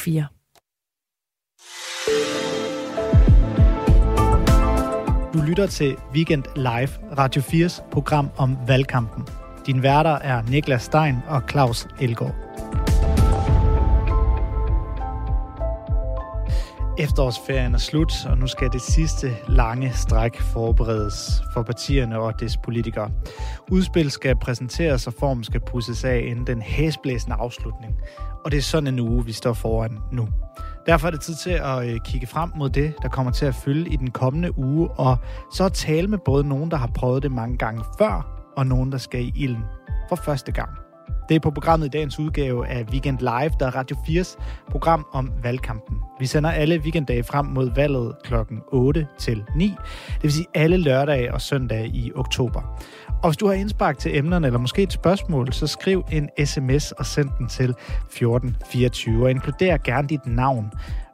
4. Du lytter til Weekend Live, Radio 4's program om valgkampen. Din værter er Niklas Stein og Claus Elgaard. Efterårsferien er slut, og nu skal det sidste lange stræk forberedes for partierne og des politikere. Udspil skal præsenteres, og formen skal pusses af inden den hæsblæsende afslutning. Og det er sådan en uge, vi står foran nu. Derfor er det tid til at øh, kigge frem mod det, der kommer til at fylde i den kommende uge, og så tale med både nogen, der har prøvet det mange gange før, og nogen, der skal i ilden for første gang. Det er på programmet i dagens udgave af Weekend Live, der er Radio 4's program om valgkampen. Vi sender alle weekenddage frem mod valget kl. 8 til 9, det vil sige alle lørdage og søndage i oktober. Og hvis du har indspark til emnerne, eller måske et spørgsmål, så skriv en sms og send den til 1424, og inkluder gerne dit navn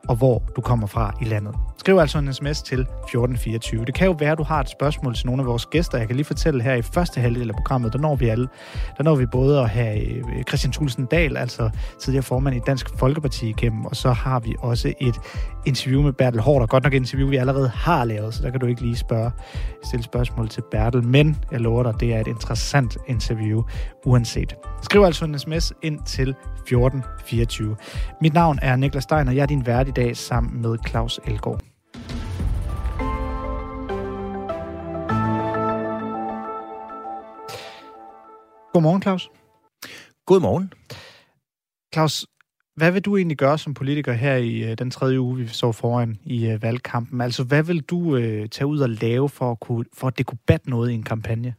og hvor du kommer fra i landet. Skriv altså en sms til 1424. Det kan jo være, at du har et spørgsmål til nogle af vores gæster. Jeg kan lige fortælle her i første halvdel af programmet, der når vi alle. Der når vi både at have øh, Christian Thulsen Dahl, altså tidligere formand i Dansk Folkeparti igennem, og så har vi også et interview med Bertel Hård, godt nok et interview, vi allerede har lavet, så der kan du ikke lige spørge, stille spørgsmål til Bertel, men jeg lover dig, det er et interessant interview, uanset. Skriv altså en sms ind til 1424. Mit navn er Niklas Stein, og jeg er din vært i dag sammen med Claus Elgaard. Godmorgen, Claus. Godmorgen. Claus, hvad vil du egentlig gøre som politiker her i øh, den tredje uge, vi så foran i øh, valgkampen? Altså, hvad vil du øh, tage ud og lave for at, kunne, for at det kunne batte noget i en kampagne?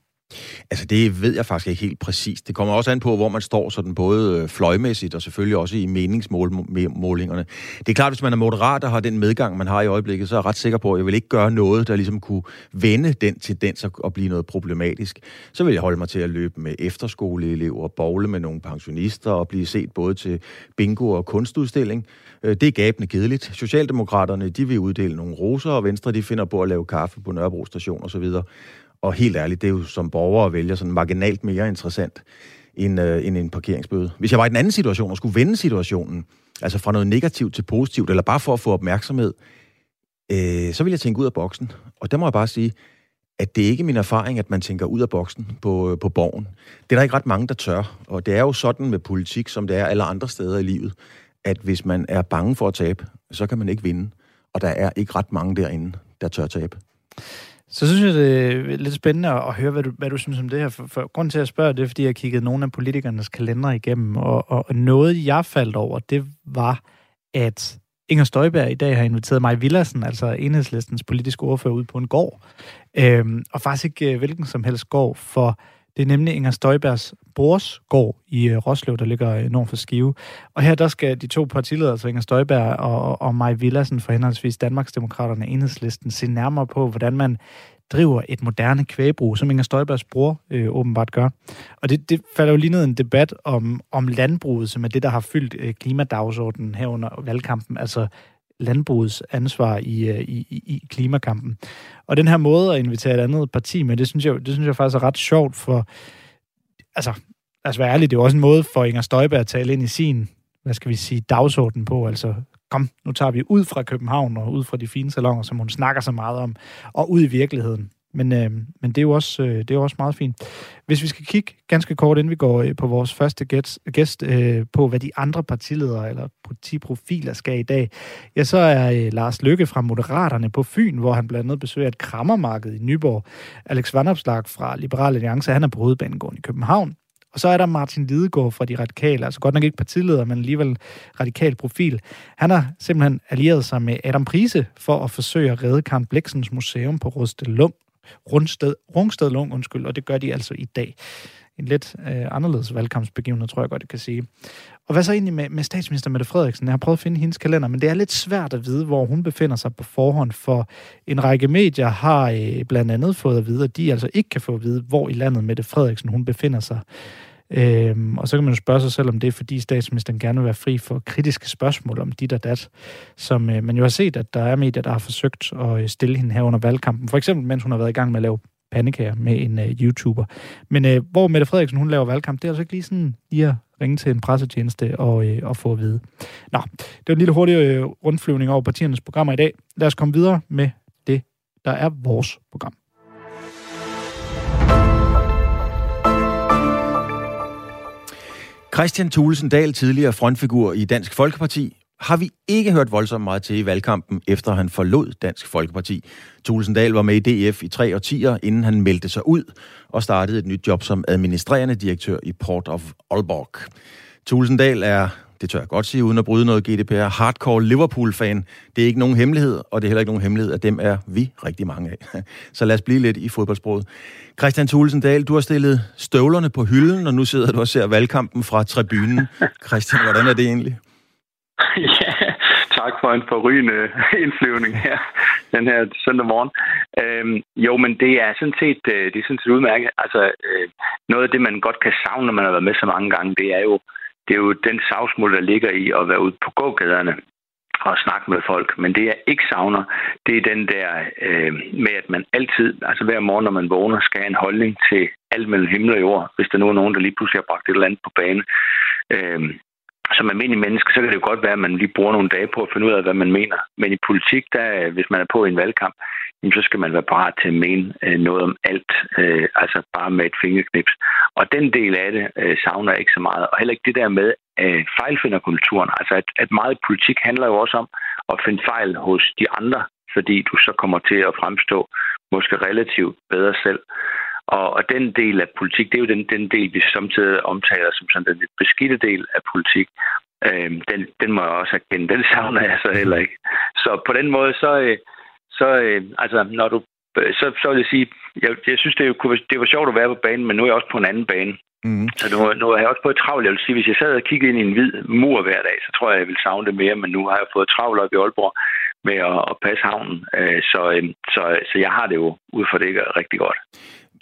Altså, det ved jeg faktisk ikke helt præcist. Det kommer også an på, hvor man står, sådan både øh, fløjmæssigt og selvfølgelig også i meningsmålingerne. Det er klart, hvis man er moderat og har den medgang, man har i øjeblikket, så er jeg ret sikker på, at jeg vil ikke gøre noget, der ligesom kunne vende den tendens og blive noget problematisk. Så vil jeg holde mig til at løbe med efterskoleelever, bogle med nogle pensionister og blive set både til bingo og kunstudstilling. Øh, det er gabende kedeligt. Socialdemokraterne, de vil uddele nogle roser, og Venstre, de finder på at lave kaffe på Nørrebro station osv. Og helt ærligt, det er jo som borger at vælge sådan marginalt mere interessant end, øh, end en parkeringsbøde. Hvis jeg var i den anden situation og skulle vende situationen, altså fra noget negativt til positivt, eller bare for at få opmærksomhed, øh, så vil jeg tænke ud af boksen. Og der må jeg bare sige, at det er ikke min erfaring, at man tænker ud af boksen på, øh, på borgen. Det er der ikke ret mange, der tør. Og det er jo sådan med politik, som det er alle andre steder i livet, at hvis man er bange for at tabe, så kan man ikke vinde. Og der er ikke ret mange derinde, der tør tabe. Så synes jeg, det er lidt spændende at høre, hvad du, hvad du synes om det her. For, for grunden til at spørge, det er, fordi jeg kiggede nogle af politikernes kalendere igennem, og, og noget, jeg faldt over, det var, at Inger Støjberg i dag har inviteret mig Villersen, altså enhedslistens politiske ordfører, ud på en gård. Øhm, og faktisk ikke hvilken som helst gård, for det er nemlig Inger Støjbergs brors gård i øh, Roslev, der ligger øh, nord for Skive. Og her der skal de to partiledere, altså Inger Støjberg og, og Maj Villassen for henholdsvis Danmarksdemokraterne og Enhedslisten, se nærmere på, hvordan man driver et moderne kvægbrug, som Inger Støjbergs bror øh, åbenbart gør. Og det, det falder jo lige ned en debat om, om landbruget, som er det, der har fyldt øh, klimadagsordenen her under valgkampen. Altså landbrugets ansvar i, øh, i, i, i klimakampen. Og den her måde at invitere et andet parti med, det synes jeg, det synes jeg faktisk er ret sjovt, for altså, altså være ærlig, det er jo også en måde for Inger Støjberg at tale ind i sin, hvad skal vi sige, dagsorden på, altså kom, nu tager vi ud fra København og ud fra de fine salonger, som hun snakker så meget om, og ud i virkeligheden. Men, øh, men det, er jo også, øh, det er jo også meget fint. Hvis vi skal kigge ganske kort, inden vi går øh, på vores første gæst, gæst øh, på, hvad de andre partiledere eller partiprofiler skal i dag, ja, så er øh, Lars Lykke fra Moderaterne på Fyn, hvor han blandt andet besøger et krammermarked i Nyborg. Alex Vandopslag fra Liberal Alliance, han er på hovedbanegården i København. Og så er der Martin Lidegaard fra De Radikale, altså godt nok ikke partileder, men alligevel radikal profil. Han har simpelthen allieret sig med Adam Prise for at forsøge at redde Karen Bliksens museum på Rustelum, Rundsted, Rungsted Lung, undskyld, og det gør de altså i dag. En lidt øh, anderledes valgkampsbegivenhed, tror jeg godt, det kan sige. Og hvad så egentlig med, med statsminister Mette Frederiksen? Jeg har prøvet at finde hendes kalender, men det er lidt svært at vide, hvor hun befinder sig på forhånd, for en række medier har øh, blandt andet fået at vide, at de altså ikke kan få at vide, hvor i landet Mette Frederiksen hun befinder sig. Øhm, og så kan man jo spørge sig selv, om det er, fordi statsministeren gerne vil være fri for kritiske spørgsmål om dit og dat, som øh, man jo har set, at der er medier, der har forsøgt at øh, stille hende her under valgkampen. For eksempel, mens hun har været i gang med at lave pandekager med en øh, YouTuber. Men øh, hvor Mette Frederiksen, hun laver valgkamp, det er altså ikke lige sådan lige at ringe til en pressetjeneste og, øh, og få at vide. Nå, det var en lille hurtig øh, rundflyvning over partiernes programmer i dag. Lad os komme videre med det, der er vores program. Christian Thulesen Dahl, tidligere frontfigur i Dansk Folkeparti, har vi ikke hørt voldsomt meget til i valgkampen, efter han forlod Dansk Folkeparti. Thulesen Dahl var med i DF i tre årtier, inden han meldte sig ud og startede et nyt job som administrerende direktør i Port of Aalborg. Thulesen Dahl er det tør jeg godt sige, uden at bryde noget GDPR, hardcore Liverpool-fan. Det er ikke nogen hemmelighed, og det er heller ikke nogen hemmelighed, at dem er vi rigtig mange af. Så lad os blive lidt i fodboldsproget. Christian Thulesen Dahl, du har stillet støvlerne på hylden, og nu sidder du og ser valgkampen fra tribunen. Christian, hvordan er det egentlig? Ja, tak for en forrygende indflyvning her, den her søndag morgen. Øhm, jo, men det er sådan set, øh, det er sådan set udmærket. Altså, øh, noget af det, man godt kan savne, når man har været med så mange gange, det er jo det er jo den savsmuld, der ligger i at være ude på gågaderne og snakke med folk. Men det, jeg ikke savner, det er den der øh, med, at man altid, altså hver morgen, når man vågner, skal have en holdning til alt mellem himmel og jord, hvis der nu er nogen, der lige pludselig har bragt et eller andet på bane. Øh, som almindelig menneske, så kan det jo godt være, at man lige bruger nogle dage på at finde ud af, hvad man mener. Men i politik, der, øh, hvis man er på i en valgkamp, så skal man være parat til at mene øh, noget om alt, øh, altså bare med et fingerknips. Og den del af det øh, savner jeg ikke så meget. Og heller ikke det der med øh, fejlfinderkulturen. Altså at, at meget politik handler jo også om at finde fejl hos de andre, fordi du så kommer til at fremstå måske relativt bedre selv. Og, og den del af politik, det er jo den, den del, vi samtidig omtaler som sådan den beskidte del af politik. Øhm, den, den må jeg også erkende. Den savner jeg så heller ikke. Så på den måde, så, øh, så øh, altså, når du, så, så vil jeg sige, jeg, jeg synes, det, kunne, det var sjovt at være på banen, men nu er jeg også på en anden bane. Mm. Så nu, nu er jeg også på et travlt. Jeg vil sige, hvis jeg sad og kiggede ind i en hvid mur hver dag, så tror jeg, jeg ville savne det mere. Men nu har jeg fået travlt op i Aalborg med at, at passe havnen. Øh, så, så, så jeg har det jo ud for det rigtig godt.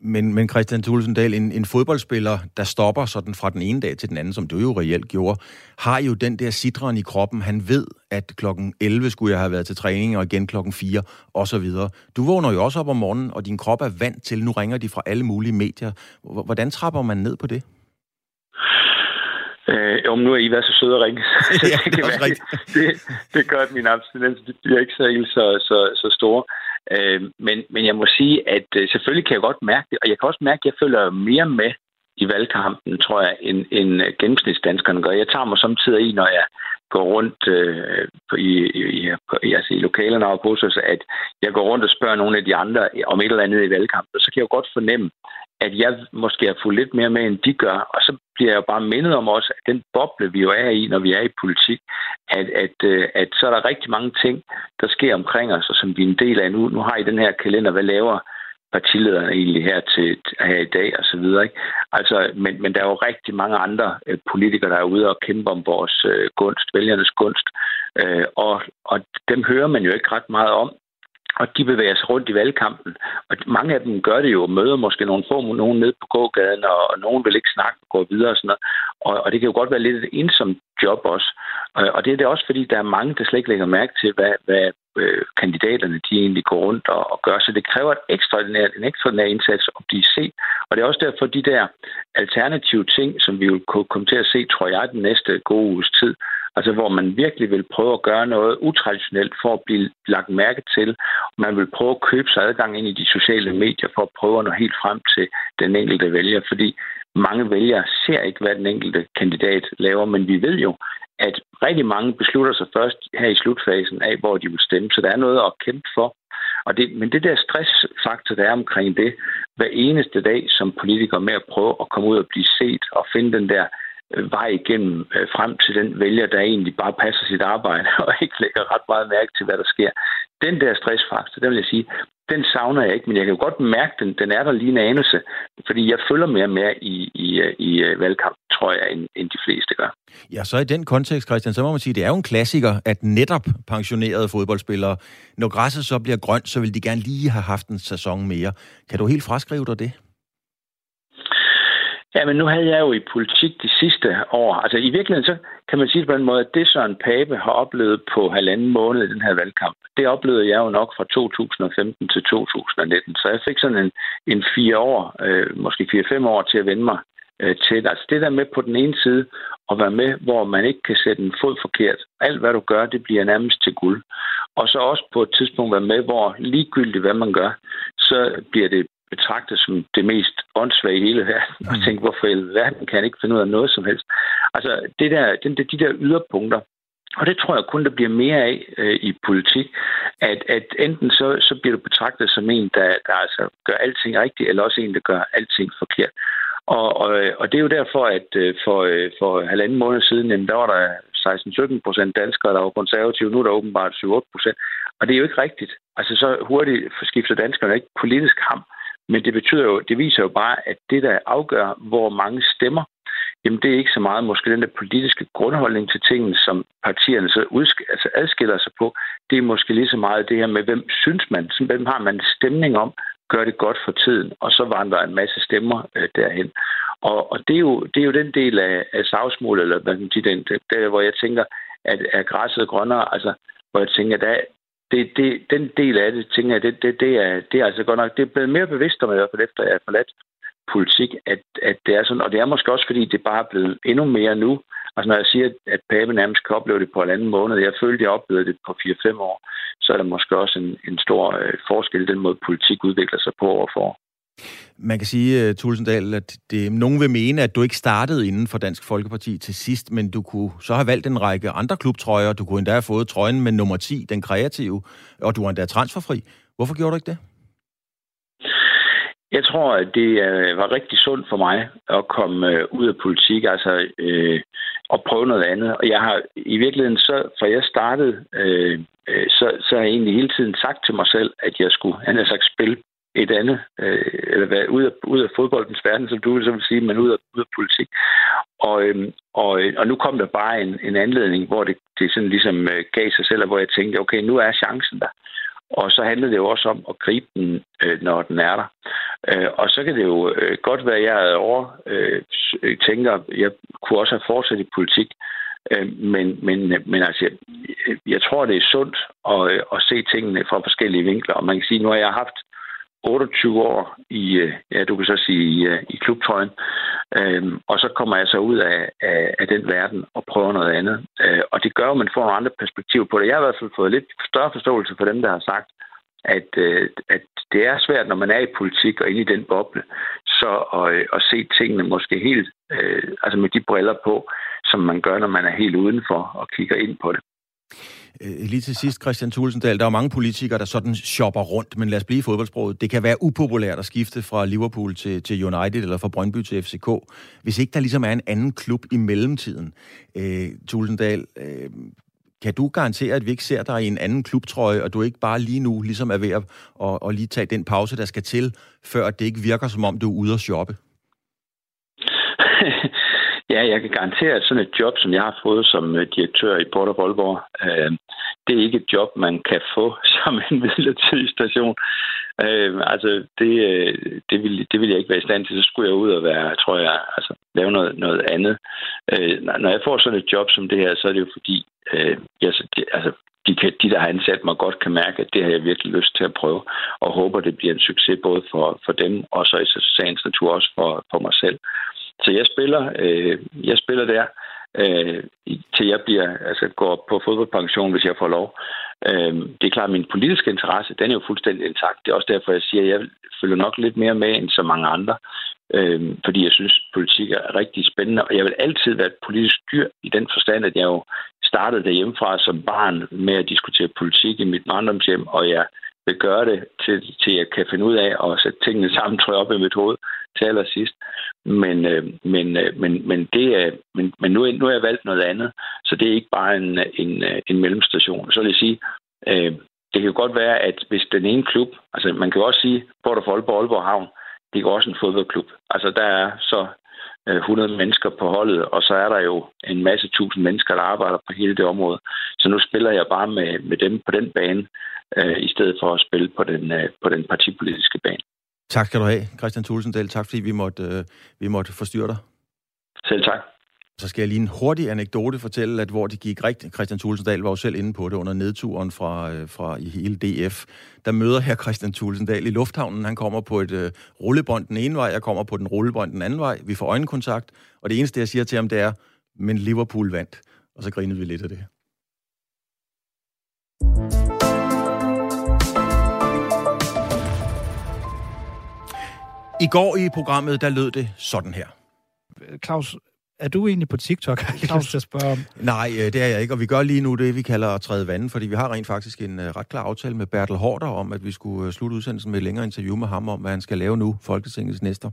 Men, men Christian Thulesen Dahl, en, en fodboldspiller, der stopper sådan fra den ene dag til den anden, som du jo reelt gjorde, har jo den der sidren i kroppen. Han ved, at klokken 11 skulle jeg have været til træning, og igen klokken 4, og så videre. Du vågner jo også op om morgenen, og din krop er vant til, nu ringer de fra alle mulige medier. Hvordan trapper man ned på det? Øh, jo, nu er I været så søde at ringe. ja, det, det, det, det gør, at min abstinens bliver ikke så, så, så, så store. Øh, men, men jeg må sige, at øh, selvfølgelig kan jeg godt mærke det, og jeg kan også mærke, at jeg følger mere med i valgkampen, tror jeg, end, end øh, gennemsnitsdanskerne gør. Jeg tager mig samtidig i, når jeg går rundt øh, i, i, i, altså i lokalerne og hos os, at jeg går rundt og spørger nogle af de andre om et eller andet i valgkampen, så kan jeg jo godt fornemme, at jeg måske har fået lidt mere med, end de gør. Og så bliver jeg jo bare mindet om også, at den boble, vi jo er i, når vi er i politik, at, at, øh, at så er der rigtig mange ting, der sker omkring os, og som vi er en del af nu. Nu har I den her kalender, hvad laver partilederne egentlig her, til, her i dag og så videre. Ikke? Altså, men, men der er jo rigtig mange andre øh, politikere, der er ude og kæmpe om vores øh, gunst, vælgernes gunst. Øh, og, og dem hører man jo ikke ret meget om og de bevæger sig rundt i valgkampen. Og mange af dem gør det jo, møder måske nogle få, nogen ned på gågaden, og, og nogen vil ikke snakke og gå videre og sådan noget. Og, og det kan jo godt være lidt et ensomt job også. Og, og det er det også, fordi der er mange, der slet ikke lægger mærke til, hvad, hvad øh, kandidaterne de egentlig går rundt og, og gør. Så det kræver et ekstraordinær, en ekstraordinær indsats at blive set. Og det er også derfor, de der alternative ting, som vi vil komme til at se, tror jeg, den næste gode uges tid, Altså hvor man virkelig vil prøve at gøre noget utraditionelt for at blive lagt mærke til. Man vil prøve at købe sig adgang ind i de sociale medier for at prøve at nå helt frem til den enkelte vælger. Fordi mange vælgere ser ikke, hvad den enkelte kandidat laver, men vi ved jo, at rigtig mange beslutter sig først her i slutfasen af, hvor de vil stemme. Så der er noget at kæmpe for. Og det, men det der stressfaktor, der er omkring det, hver eneste dag som politiker med at prøve at komme ud og blive set og finde den der Øh, vej igennem øh, frem til den vælger, der egentlig bare passer sit arbejde og ikke lægger ret meget mærke til, hvad der sker. Den der stressfaktor, den vil jeg sige, den savner jeg ikke, men jeg kan jo godt mærke, den, den er der lige en anelse, fordi jeg følger mere med i, i, øh, i valgkamp, tror jeg, end, end de fleste gør. Ja, så i den kontekst, Christian, så må man sige, det er jo en klassiker, at netop pensionerede fodboldspillere, når græsset så bliver grønt, så vil de gerne lige have haft en sæson mere. Kan du helt fraskrive dig det? Ja, men nu havde jeg jo i politik de sidste år. Altså i virkeligheden, så kan man sige på den måde, at det Søren Pape har oplevet på halvanden måned i den her valgkamp, det oplevede jeg jo nok fra 2015 til 2019. Så jeg fik sådan en, en fire år, øh, måske fire-fem år til at vende mig øh, til. Altså det der med på den ene side at være med, hvor man ikke kan sætte en fod forkert. Alt hvad du gør, det bliver nærmest til guld. Og så også på et tidspunkt være med, hvor ligegyldigt hvad man gør, så bliver det betragtet som det mest åndssvage i hele verden, og mm. tænke, hvorfor i verden kan jeg ikke finde ud af noget som helst. Altså, det der, den, de der yderpunkter, og det tror jeg kun, der bliver mere af øh, i politik, at, at enten så, så bliver du betragtet som en, der, der altså gør alting rigtigt, eller også en, der gør alting forkert. Og, og, og det er jo derfor, at øh, for, øh, for halvanden måned siden, jamen, der var der 16-17 procent danskere, der var konservative. Nu er der åbenbart 7-8 procent. Og det er jo ikke rigtigt. Altså så hurtigt skifter danskerne ikke politisk ham. Men det betyder jo, det viser jo bare, at det, der afgør, hvor mange stemmer, jamen det er ikke så meget måske den der politiske grundholdning til tingene, som partierne så udsk- altså adskiller sig på. Det er måske lige så meget det her med, hvem synes man, hvem har man stemning om, gør det godt for tiden, og så vandrer en masse stemmer øh, derhen. Og, og det, er jo, det er jo den del af, af savsmålet, eller hvad man siger, den, der, hvor jeg tænker, at er græsset grønnere, altså hvor jeg tænker, der, det, det, den del af det, tænker jeg, det, det, det, er, det er altså godt nok, det er blevet mere bevidst om i hvert fald efter, jeg har forladt politik, at, at det er sådan, og det er måske også, fordi det bare er blevet endnu mere nu. Altså når jeg siger, at Pape nærmest kan opleve det på en anden måned, jeg følte, jeg oplevede det på 4-5 år, så er der måske også en, en stor øh, forskel den måde, politik udvikler sig på overfor. Man kan sige, øh, Tulsendal, at det, nogen vil mene, at du ikke startede inden for Dansk Folkeparti til sidst, men du kunne så have valgt en række andre klubtrøjer. Du kunne endda have fået trøjen med nummer 10, den kreative, og du var endda transferfri. Hvorfor gjorde du ikke det? Jeg tror, at det øh, var rigtig sundt for mig at komme øh, ud af politik, altså øh, og prøve noget andet. Og jeg har i virkeligheden, så for jeg startede, øh, så, så har jeg egentlig hele tiden sagt til mig selv, at jeg skulle, han har sagt, spille et andet, øh, eller hvad, ud af, ud af fodboldens verden, som du så vil sige, men ud af, ud af politik. Og, øhm, øh, og, og nu kom der bare en, en anledning, hvor det, det sådan ligesom øh, gav sig selv, hvor jeg tænkte, okay, nu er chancen der. Og så handler det jo også om at gribe den, øh, når den er der. Øh, og så kan det jo øh, godt være, at jeg er over øh, øh tænker, jeg kunne også have fortsat i politik, øh, men, men, men altså, jeg, jeg tror, det er sundt at, øh, at se tingene fra forskellige vinkler. Og man kan sige, nu har jeg haft 28 år i, øh, ja, du kan så sige, i, øh, i klubtrøjen. Øhm, og så kommer jeg så ud af, af, af den verden og prøver noget andet. Øh, og det gør, at man får nogle andre perspektiver på det. Jeg har i hvert fald fået lidt større forståelse for dem, der har sagt, at, øh, at det er svært, når man er i politik og inde i den boble, så at, øh, at se tingene måske helt, øh, altså med de briller på, som man gør, når man er helt udenfor og kigger ind på det. Øh, lige til sidst, Christian Tulsendal, der er mange politikere, der sådan shopper rundt, men lad os blive i fodboldsproget. Det kan være upopulært at skifte fra Liverpool til, til United eller fra Brøndby til FCK, hvis ikke der ligesom er en anden klub i mellemtiden. Øh, Tulsendal, øh, kan du garantere, at vi ikke ser dig i en anden klubtrøje, og du ikke bare lige nu ligesom er ved at og, og lige tage den pause, der skal til, før det ikke virker, som om du er ude at shoppe? Ja, jeg kan garantere, at sådan et job, som jeg har fået som øh, direktør i Port of Aalborg, øh, det er ikke et job, man kan få som en midlertidig station. Øh, altså, det, øh, det, vil, det vil jeg ikke være i stand til. Så skulle jeg ud og være, tror jeg, altså, lave noget, noget andet. Øh, når jeg får sådan et job som det her, så er det jo fordi, øh, jeg, altså, de, kan, de, der har ansat mig, godt kan mærke, at det har jeg virkelig lyst til at prøve, og håber, det bliver en succes både for, for dem, og så i sagens natur også for, for mig selv. Så jeg spiller, øh, jeg spiller der, øh, til jeg bliver, altså går på fodboldpension, hvis jeg får lov. Øh, det er klart, at min politiske interesse, den er jo fuldstændig intakt. Det er også derfor, jeg siger, at jeg følger nok lidt mere med end så mange andre. Øh, fordi jeg synes, politik er rigtig spændende, og jeg vil altid være et politisk dyr i den forstand, at jeg jo startede derhjemmefra som barn med at diskutere politik i mit barndomshjem, og jeg vil gøre det, til, til jeg kan finde ud af at sætte tingene sammen, tror jeg, op i mit hoved til allersidst. Men, øh, men, øh, men, men, det er, men, men nu, nu har jeg valgt noget andet, så det er ikke bare en, en, en mellemstation. Så vil jeg sige, øh, det kan jo godt være, at hvis den ene klub, altså man kan jo også sige, Port of Aalborg, Aalborg Havn, det er også en fodboldklub. Altså der er så øh, 100 mennesker på holdet, og så er der jo en masse tusind mennesker, der arbejder på hele det område. Så nu spiller jeg bare med, med dem på den bane, øh, i stedet for at spille på den, øh, på den partipolitiske bane. Tak skal du have, Christian Tulsendal. Tak fordi vi måtte, øh, vi måtte forstyrre dig. Selv tak. Så skal jeg lige en hurtig anekdote fortælle, at hvor det gik rigtigt, Christian Tulsendal var jo selv inde på det under nedturen fra, øh, fra i hele DF. Der møder her Christian Tulsendal i lufthavnen. Han kommer på et uh, rullebånd den ene vej, jeg kommer på den rullebånd den anden vej. Vi får øjenkontakt, og det eneste, jeg siger til ham, det er, men Liverpool vandt. Og så grinede vi lidt af det. I går i programmet, der lød det sådan her. Claus, er du egentlig på TikTok, har jeg lyst til at spørge om? Nej, øh, det er jeg ikke, og vi gør lige nu det, vi kalder at træde vandet, fordi vi har rent faktisk en uh, ret klar aftale med Bertel Hårder om, at vi skulle uh, slutte udsendelsen med et længere interview med ham om, hvad han skal lave nu, Folketingets næster.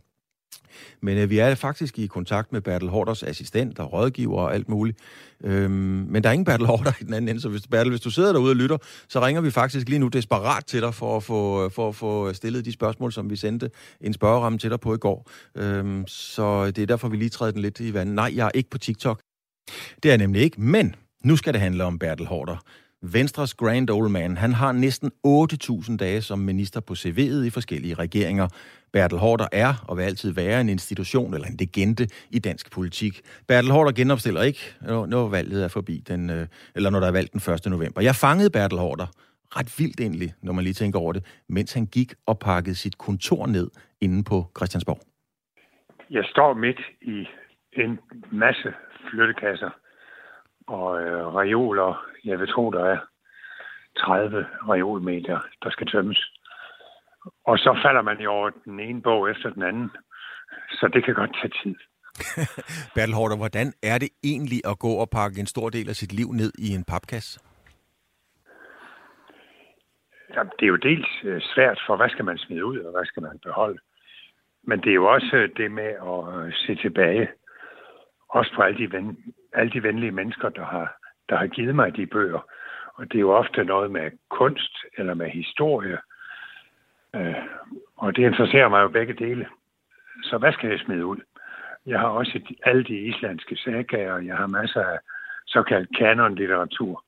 Men øh, vi er faktisk i kontakt med Bertel Hårders assistent og rådgiver og alt muligt. Øhm, men der er ingen Bertel Hårder i den anden ende, så hvis, Bertel, hvis du sidder derude og lytter, så ringer vi faktisk lige nu desperat til dig for at få, øh, for at få stillet de spørgsmål, som vi sendte en spørgeramme til dig på i går. Øhm, så det er derfor, vi lige træder den lidt i vandet. Nej, jeg er ikke på TikTok. Det er jeg nemlig ikke, men nu skal det handle om Bertel Hårder. Venstres grand old man, han har næsten 8.000 dage som minister på CV'et i forskellige regeringer. Bertel Hårder er og vil altid være en institution eller en legende i dansk politik. Bertel Hårder genopstiller ikke, når valget er forbi, den, øh, eller når der er valgt den 1. november. Jeg fangede Bertel Hårder ret vildt egentlig, når man lige tænker over det, mens han gik og pakkede sit kontor ned inde på Christiansborg. Jeg står midt i en masse flyttekasser og øh, reoler. Jeg vil tro, der er 30 reolmeter, der skal tømmes. Og så falder man jo over den ene bog efter den anden. Så det kan godt tage tid. Bertel Hårder, hvordan er det egentlig at gå og pakke en stor del af sit liv ned i en papkasse? Ja, det er jo dels øh, svært for, hvad skal man smide ud, og hvad skal man beholde. Men det er jo også øh, det med at øh, se tilbage. Også på alle de, alle de venlige mennesker, der har, der har givet mig de bøger. Og det er jo ofte noget med kunst eller med historie, Øh, og det interesserer mig jo begge dele. Så hvad skal jeg smide ud? Jeg har også alle de islandske sagager, jeg har masser af såkaldt kanonlitteratur.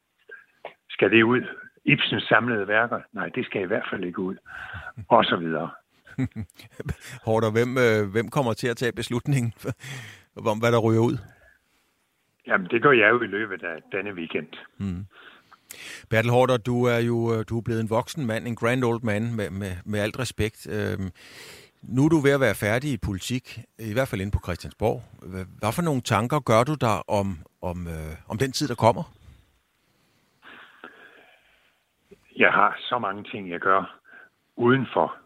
Skal det ud? Ibsens samlede værker? Nej, det skal i hvert fald ikke ud. Og så videre. Hårder, hvem, øh, hvem kommer til at tage beslutningen om, hvad der ryger ud? Jamen, det gør jeg jo i løbet af denne weekend. Mm. Bertel Hårder, du er jo øh, du er blevet en voksen mand, en grand old man, med, med, med alt respekt. Øhm, nu er du ved at være færdig i politik, i hvert fald inde på Christiansborg. Hvad for nogle tanker gør du der om, om, øh, om den tid, der kommer? Jeg har så mange ting, jeg gør uden for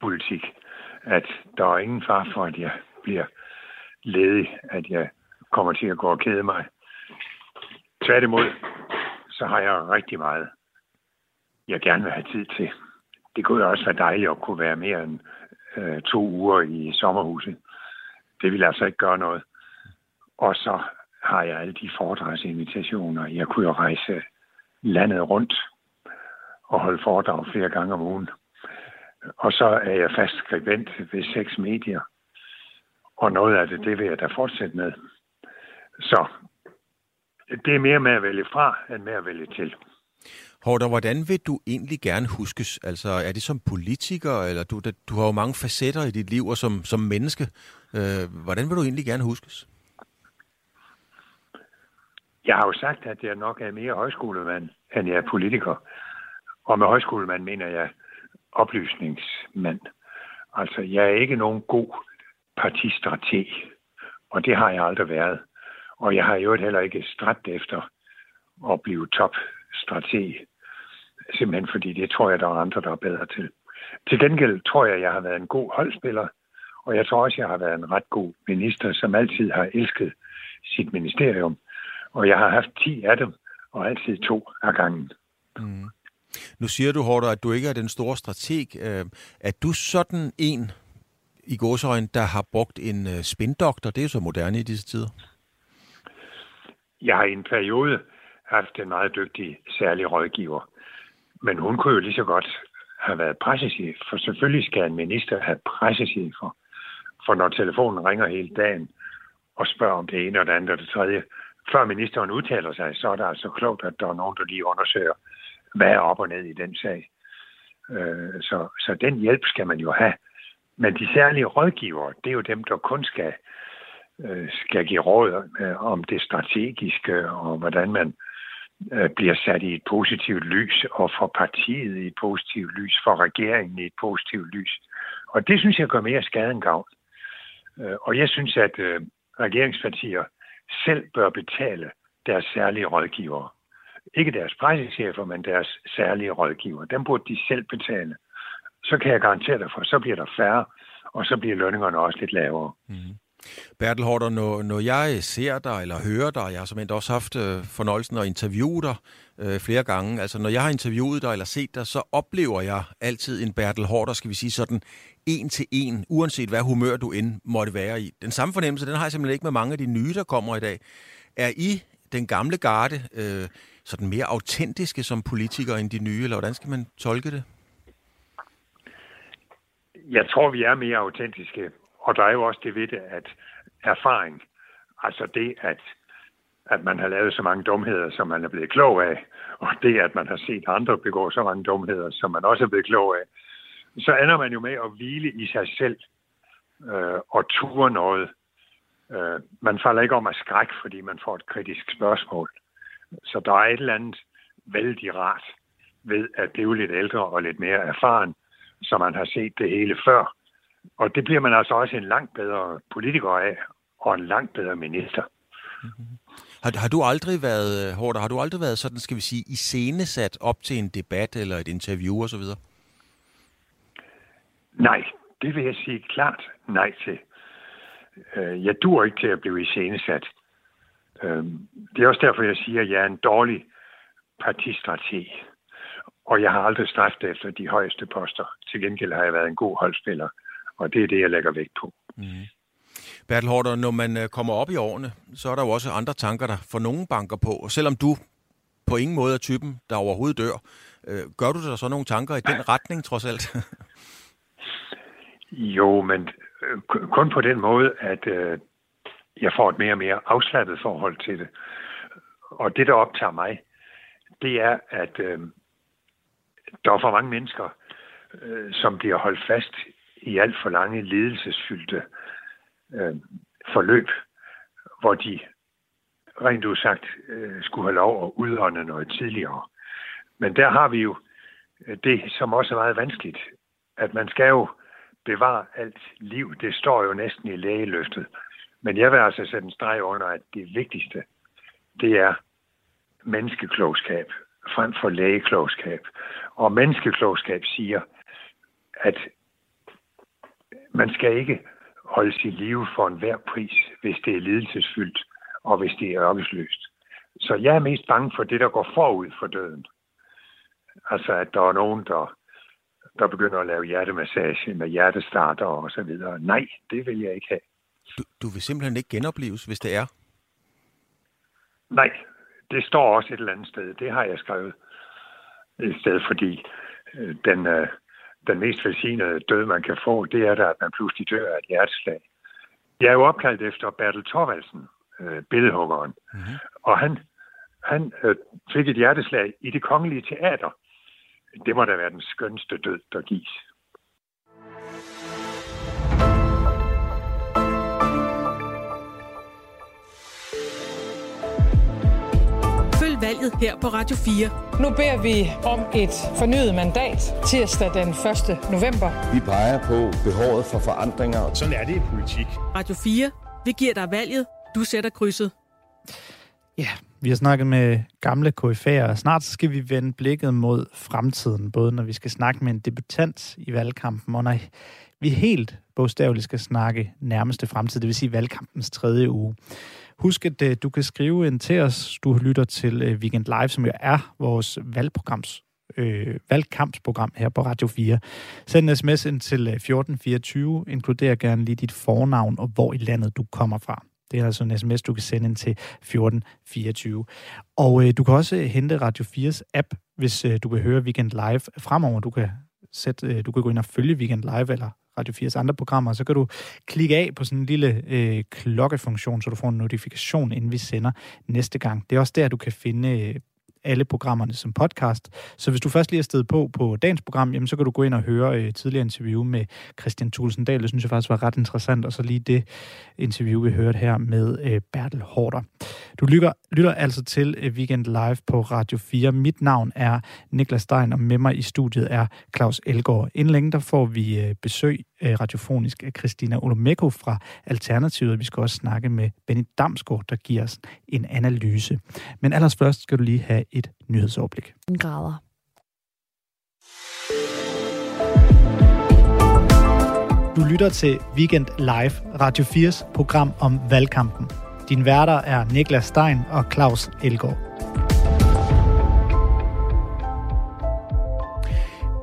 politik, at der er ingen far for, at jeg bliver ledig, at jeg kommer til at gå og kede mig. Tværtimod, så har jeg rigtig meget, jeg gerne vil have tid til. Det kunne også være dejligt at kunne være mere end øh, to uger i sommerhuset. Det vil altså ikke gøre noget. Og så har jeg alle de foredragsinvitationer. Jeg kunne jo rejse landet rundt og holde foredrag flere gange om ugen. Og så er jeg fast skribent ved seks medier. Og noget af det, det vil jeg da fortsætte med. Så det er mere med at vælge fra, end med at vælge til. Hårder, hvordan vil du egentlig gerne huskes? Altså, er det som politiker, eller du, du har jo mange facetter i dit liv, og som, som menneske. Øh, hvordan vil du egentlig gerne huskes? Jeg har jo sagt, at jeg nok er mere højskolemand, end jeg er politiker. Og med højskolemand mener jeg oplysningsmand. Altså, jeg er ikke nogen god partistrateg, og det har jeg aldrig været. Og jeg har jo heller ikke stræbt efter at blive topstrateg. Simpelthen fordi det tror jeg, der er andre, der er bedre til. Til gengæld tror jeg, jeg har været en god holdspiller, og jeg tror også, jeg har været en ret god minister, som altid har elsket sit ministerium. Og jeg har haft 10 af dem, og altid to af gangen. Mm. Nu siger du, Hårder, at du ikke er den store strateg. Øh, er du sådan en i gåsøjne, der har brugt en øh, spindoktor? Det er jo så moderne i disse tider. Jeg har i en periode haft en meget dygtig særlig rådgiver. Men hun kunne jo lige så godt have været pressechef, for selvfølgelig skal en minister have pressechefer. For når telefonen ringer hele dagen og spørger om det ene og det andet og det tredje, før ministeren udtaler sig, så er det altså klogt, at der er nogen, der lige undersøger, hvad er op og ned i den sag. Øh, så, så den hjælp skal man jo have. Men de særlige rådgivere, det er jo dem, der kun skal øh, Øh, skal give råd øh, om det strategiske, og hvordan man øh, bliver sat i et positivt lys, og for partiet i et positivt lys, for regeringen i et positivt lys. Og det synes jeg gør mere skade end gavn. Og jeg synes, at regeringspartier selv bør betale deres særlige rådgivere. Ikke deres pressechefer, men deres særlige rådgiver. Dem burde de selv betale. Så kan jeg garantere dig for, så bliver der færre, og så bliver lønningerne også lidt lavere. Mm. Bertel Horter, når, når jeg ser dig eller hører dig, jeg har som også haft øh, fornøjelsen at interviewe dig øh, flere gange, altså når jeg har interviewet dig eller set dig, så oplever jeg altid en Bertel Horter, skal vi sige sådan, en til en, uanset hvad humør du end måtte være i. Den samme fornemmelse, den har jeg simpelthen ikke med mange af de nye, der kommer i dag. Er I den gamle garde øh, sådan mere autentiske som politikere end de nye, eller hvordan skal man tolke det? Jeg tror, vi er mere autentiske, og der er jo også det ved det, at erfaring, altså det, at, at man har lavet så mange dumheder, som man er blevet klog af, og det, at man har set andre begå så mange dumheder, som man også er blevet klog af, så ender man jo med at hvile i sig selv øh, og ture noget. Øh, man falder ikke om at skræk, fordi man får et kritisk spørgsmål. Så der er et eller andet vældig rart ved at blive lidt ældre og lidt mere erfaren, så man har set det hele før. Og det bliver man altså også en langt bedre politiker af, og en langt bedre minister. Mm-hmm. Har, har du aldrig været, Hård, har du aldrig været sådan, skal vi sige, iscenesat op til en debat eller et interview osv.? Nej, det vil jeg sige klart nej til. Øh, jeg dur ikke til at blive iscenesat. Øh, det er også derfor, jeg siger, at jeg er en dårlig partistrateg. Og jeg har aldrig stræbt efter de højeste poster. Til gengæld har jeg været en god holdspiller, og det er det, jeg lægger vægt på. Mm. Bertel Hårder, når man øh, kommer op i årene, så er der jo også andre tanker, der for nogen banker på. Og selvom du på ingen måde er typen, der overhovedet dør, gør du der så nogle tanker i den retning, trods alt? Jo, men øh, kun på den måde, at øh, jeg får et mere og mere afslappet forhold til det. Og det, der optager mig, det er, at øh, der er for mange mennesker, øh, som bliver holdt fast i alt for lange ledelsesfyldte øh, forløb, hvor de rent udsagt øh, skulle have lov at udånde noget tidligere. Men der har vi jo øh, det, som også er meget vanskeligt, at man skal jo bevare alt liv. Det står jo næsten i lægeløftet. Men jeg vil altså sætte en streg under, at det vigtigste, det er menneskeklogskab frem for lægeklogskab. Og menneskeklogskab siger, at man skal ikke holde sit liv for enhver pris, hvis det er lidelsesfyldt og hvis det er ørkesløst. Så jeg er mest bange for det, der går forud for døden. Altså, at der er nogen, der der begynder at lave hjertemassage med hjertestarter og så videre. Nej, det vil jeg ikke have. Du, du vil simpelthen ikke genopleves, hvis det er? Nej, det står også et eller andet sted. Det har jeg skrevet et sted, fordi øh, den, øh, den mest velsignede død, man kan få, det er der, at man pludselig dør af et hjerteslag. Jeg er jo opkaldt efter Bertel Thorvaldsen, øh, billedhuggeren, mm-hmm. og han, han øh, fik et hjerteslag i det kongelige teater det må da være den skønste død, der gives. Her på Radio 4. Nu beder vi om et fornyet mandat tirsdag den 1. november. Vi peger på behovet for forandringer. Sådan er det i politik. Radio 4. Vi giver dig valget. Du sætter krydset. Ja, vi har snakket med gamle KF'er, og snart skal vi vende blikket mod fremtiden, både når vi skal snakke med en debutant i valgkampen, og når vi helt bogstaveligt skal snakke nærmeste fremtid, det vil sige valgkampens tredje uge. Husk, at øh, du kan skrive ind til os. Du lytter til øh, Weekend Live, som jo er vores valgprograms øh, valgkampsprogram her på Radio 4. Send en sms ind til øh, 1424. Inkluder gerne lige dit fornavn og hvor i landet du kommer fra. Det er altså en sms, du kan sende ind til 1424. Og øh, du kan også øh, hente Radio 4's app, hvis øh, du vil høre Weekend Live fremover. Du kan, sætte, øh, du kan gå ind og følge Weekend Live eller Radio 4's andre programmer, så kan du klikke af på sådan en lille øh, klokkefunktion, så du får en notifikation, inden vi sender næste gang. Det er også der, du kan finde øh, alle programmerne som podcast. Så hvis du først lige er stedet på på dagens program, jamen, så kan du gå ind og høre øh, tidligere interview med Christian Thulesen Dahl. Det synes jeg faktisk var ret interessant. Og så lige det interview, vi hørte her med øh, Bertel Hårder. Du lytter, lytter altså til øh, Weekend Live på Radio 4. Mit navn er Niklas Stein, og med mig i studiet er Claus Elgaard. Inden længe der får vi øh, besøg radiofonisk af Christina Olomeko fra Alternativet. Vi skal også snakke med Benny Damsgaard, der giver os en analyse. Men allerførst skal du lige have et nyhedsoverblik. grader. Du lytter til Weekend Live, Radio 4's program om valgkampen. Din værter er Niklas Stein og Claus Elgaard.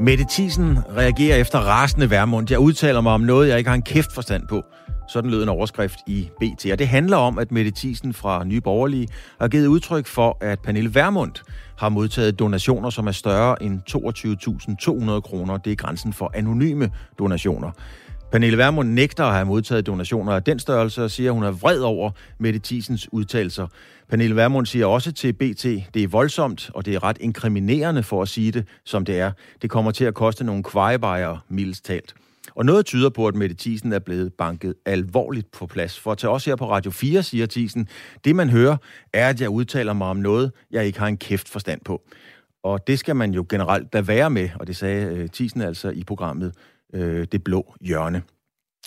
Mette Thiesen reagerer efter rasende værmund. Jeg udtaler mig om noget, jeg ikke har en kæft forstand på. Sådan lød en overskrift i BT. Og det handler om, at Mette Thiesen fra Nye Borgerlige har givet udtryk for, at Pernille Vermund har modtaget donationer, som er større end 22.200 kroner. Det er grænsen for anonyme donationer. Pernille Vermund nægter at have modtaget donationer af den størrelse og siger, at hun er vred over Mette Thiesens udtalelser. Pernille Vermund siger også til BT, det er voldsomt, og det er ret inkriminerende for at sige det, som det er. Det kommer til at koste nogle kvejebejere, mildest talt. Og noget tyder på, at Mette Thiesen er blevet banket alvorligt på plads. For til os her på Radio 4, siger Thiesen, det man hører, er, at jeg udtaler mig om noget, jeg ikke har en kæft forstand på. Og det skal man jo generelt da være med, og det sagde øh, Thiesen altså i programmet øh, Det Blå Hjørne.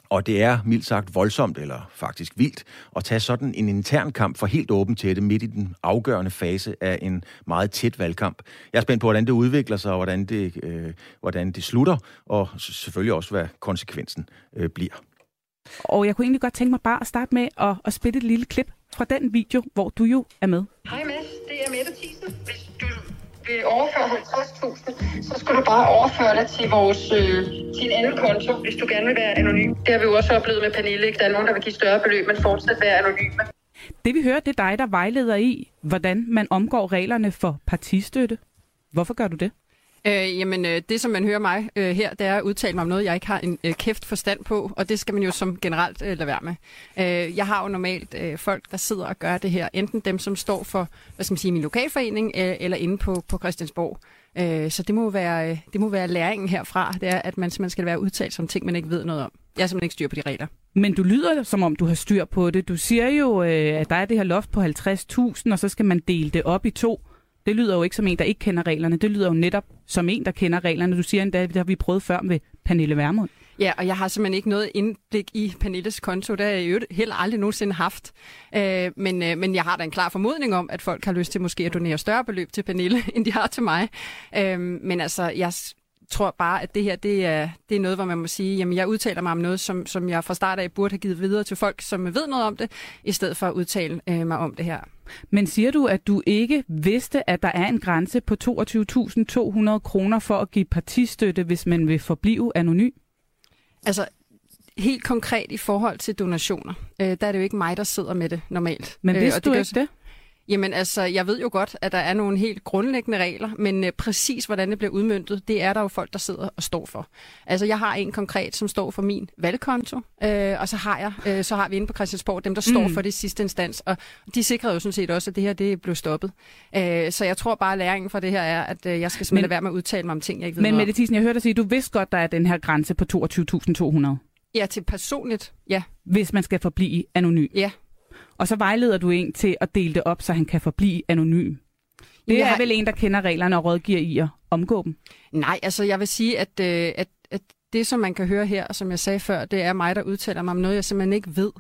Og det er mildt sagt voldsomt, eller faktisk vildt, at tage sådan en intern kamp for helt åben til det midt i den afgørende fase af en meget tæt valgkamp. Jeg er spændt på, hvordan det udvikler sig, og hvordan det, øh, hvordan det slutter, og selvfølgelig også, hvad konsekvensen øh, bliver. Og jeg kunne egentlig godt tænke mig bare at starte med at, at spille et lille klip fra den video, hvor du jo er med. Hej Mads, det er Mette Thiesen. Hvis vil overføre 50.000, så skal du bare overføre det til vores øh, til en anden konto, hvis du gerne vil være anonym. Det har vi jo også oplevet med Pernille. Ikke? Der er nogen, der vil give større beløb, men fortsat være anonyme. Det vi hører, det er dig, der vejleder i, hvordan man omgår reglerne for partistøtte. Hvorfor gør du det? Øh, jamen, øh, det som man hører mig øh, her, det er at udtale mig om noget, jeg ikke har en øh, kæft forstand på, og det skal man jo som generelt øh, lade være med. Øh, jeg har jo normalt øh, folk, der sidder og gør det her, enten dem, som står for, hvad skal man sige, min lokalforening, øh, eller inde på, på Christiansborg. Øh, så det må, være, øh, det må være læringen herfra, det er, at man simpelthen skal være udtalt som ting, man ikke ved noget om. Jeg har simpelthen ikke styr på de regler. Men du lyder som om, du har styr på det. Du siger jo, øh, at der er det her loft på 50.000, og så skal man dele det op i to. Det lyder jo ikke som en, der ikke kender reglerne. Det lyder jo netop som en, der kender reglerne. Du siger endda, det har vi prøvet før med Pernille Vermund. Ja, og jeg har simpelthen ikke noget indblik i Pernilles konto. Det har jeg jo heller aldrig nogensinde haft. Øh, men, øh, men jeg har da en klar formodning om, at folk har lyst til måske at donere større beløb til Pernille, end de har til mig. Øh, men altså, jeg tror bare, at det her det er, det er noget, hvor man må sige, jamen jeg udtaler mig om noget, som, som jeg fra start af burde have givet videre til folk, som ved noget om det, i stedet for at udtale øh, mig om det her. Men siger du, at du ikke vidste, at der er en grænse på 22.200 kroner for at give partistøtte, hvis man vil forblive anonym? Altså, helt konkret i forhold til donationer, øh, der er det jo ikke mig, der sidder med det normalt. Men vidste øh, du det ikke det? Jamen altså, jeg ved jo godt, at der er nogle helt grundlæggende regler, men øh, præcis hvordan det bliver udmyndtet, det er der jo folk, der sidder og står for. Altså, jeg har en konkret, som står for min valgkonto, øh, og så har jeg, øh, så har vi inde på Christiansborg dem, der mm. står for det sidste instans, og de sikrede jo sådan set også, at det her det blev stoppet. Øh, så jeg tror bare, at læringen fra det her er, at øh, jeg skal simpelthen men, være med at udtale mig om ting, jeg ikke ved Men Mette Thyssen, jeg hørte dig sige, at du vidste godt, der er den her grænse på 22.200. Ja, til personligt, ja. Hvis man skal forblive anonym. Ja. Og så vejleder du en til at dele det op, så han kan forblive anonym. Det Jeg er vel en, der kender reglerne og rådgiver i at omgå dem. Nej, altså jeg vil sige, at, øh, at, at det, som man kan høre her, og som jeg sagde før, det er mig, der udtaler mig om noget, jeg simpelthen ikke ved.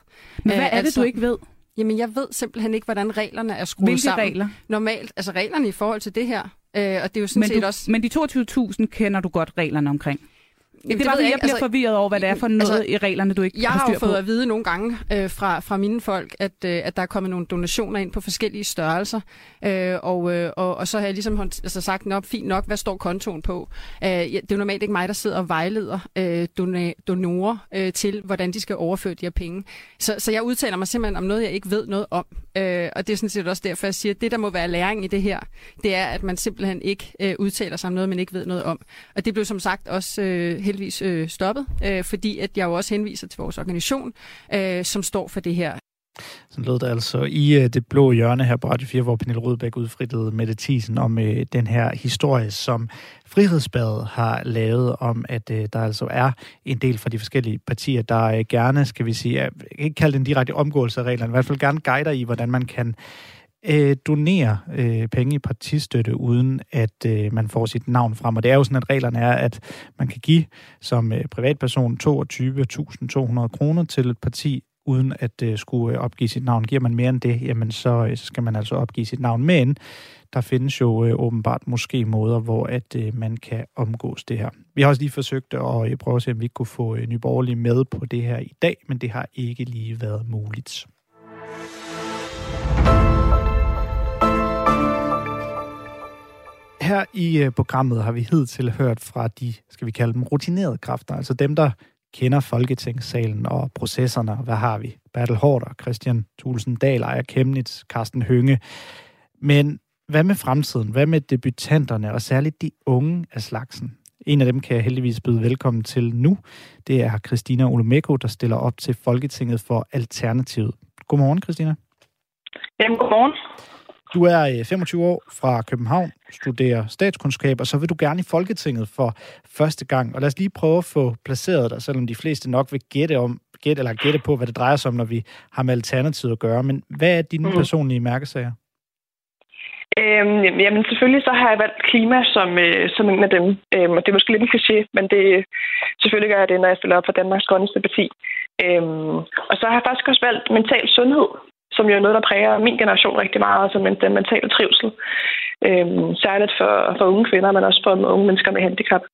Men hvad Øh, er det, altså- du ikke ved? Jamen, jeg ved simpelthen ikke, hvordan reglerne er skruet Hvilke sammen. regler? Normalt, altså reglerne i forhold til det her. Øh, og det er jo sådan Men, set du, også... men de 22.000 kender du godt reglerne omkring. Jamen, det var ved fordi, jeg jeg bliver Altså, forvirret over, hvad det er for noget altså, i reglerne, du ikke Jeg har har styr på. fået at vide nogle gange øh, fra, fra mine folk, at, øh, at der er kommet nogle donationer ind på forskellige størrelser, øh, og, øh, og, og så har jeg ligesom altså sagt, nok fint nok, hvad står kontoen på? Øh, det er jo normalt ikke mig, der sidder og vejleder øh, dona- donorer øh, til, hvordan de skal overføre de her penge. Så, så jeg udtaler mig simpelthen om noget, jeg ikke ved noget om. Øh, og det er sådan set også derfor, jeg siger, at det, der må være læring i det her, det er, at man simpelthen ikke øh, udtaler sig om noget, man ikke ved noget om. Og det blev som sagt også øh, heldigvis øh, stoppet, øh, fordi at jeg jo også henviser til vores organisation, øh, som står for det her. Sådan lød det altså i uh, det blå hjørne her på Radio 4, hvor Pernille Rødbæk udfrittede Mette Thiesen om uh, den her historie, som Frihedsbadet har lavet om, at uh, der altså er en del fra de forskellige partier, der uh, gerne, skal vi sige, jeg ikke kalde den direkte omgåelse af reglerne, i hvert fald gerne guider i, hvordan man kan øh, donere øh, penge i partistøtte, uden at øh, man får sit navn frem. Og det er jo sådan, at reglerne er, at man kan give som øh, privatperson 22.200 kroner til et parti, uden at øh, skulle øh, opgive sit navn. Giver man mere end det, jamen så, øh, så skal man altså opgive sit navn. Men der findes jo øh, åbenbart måske måder, hvor at øh, man kan omgås det her. Vi har også lige forsøgt at øh, prøve at se, om vi kunne få øh, Nyborgerlige med på det her i dag, men det har ikke lige været muligt. Her i øh, programmet har vi hidtil hørt fra de, skal vi kalde dem, rutinerede kræfter, altså dem, der kender Folketingssalen og processerne. Hvad har vi? Bertel Hårder, Christian Thulsen Dahl, Ejer Kemnitz, Carsten Hønge. Men hvad med fremtiden? Hvad med debutanterne, og særligt de unge af slagsen? En af dem kan jeg heldigvis byde velkommen til nu. Det er Christina Olumeko, der stiller op til Folketinget for Alternativet. Godmorgen, Christina. Jamen, godmorgen. Du er 25 øh, år fra København, studerer statskundskab, og så vil du gerne i Folketinget for første gang. Og lad os lige prøve at få placeret dig, selvom de fleste nok vil gætte, om, gætte, eller gætte på, hvad det drejer sig om, når vi har med Alternativet at gøre. Men hvad er dine mm. personlige mærkesager? Øhm, jamen selvfølgelig så har jeg valgt klima som, øh, som en af dem. Øhm, og det er måske lidt en kliché, men det, selvfølgelig gør jeg det, når jeg stiller op for Danmarks Grønneste Parti. Øhm, og så har jeg faktisk også valgt mental sundhed som jo er noget, der præger min generation rigtig meget, altså den mentale trivsel. Øhm, særligt for, for unge kvinder, men også for unge mennesker med handicap.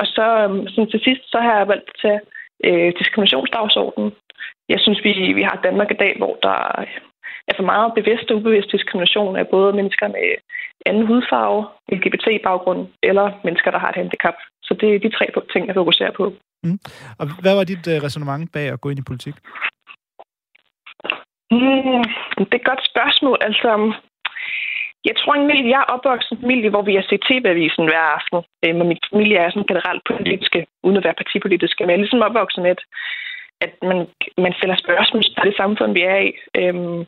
Og så øhm, sådan til sidst, så har jeg valgt til øh, diskriminationsdagsordenen. Jeg synes, vi, vi har Danmark i dag, hvor der er for meget bevidst og ubevidst diskrimination af både mennesker med anden hudfarve, LGBT-baggrund eller mennesker, der har et handicap. Så det er de tre ting, jeg fokuserer på. Mm. Og hvad var dit uh, resonemang bag at gå ind i politik? Hmm, det er et godt spørgsmål. Altså, um, jeg tror egentlig, at jeg er opvokset i en familie, hvor vi har set TV-avisen hver aften. Øh, men min familie er sådan generelt politiske, uden at være partipolitiske. Men jeg er ligesom opvokset med, at man, man stiller spørgsmål til det samfund, vi er i. Øhm,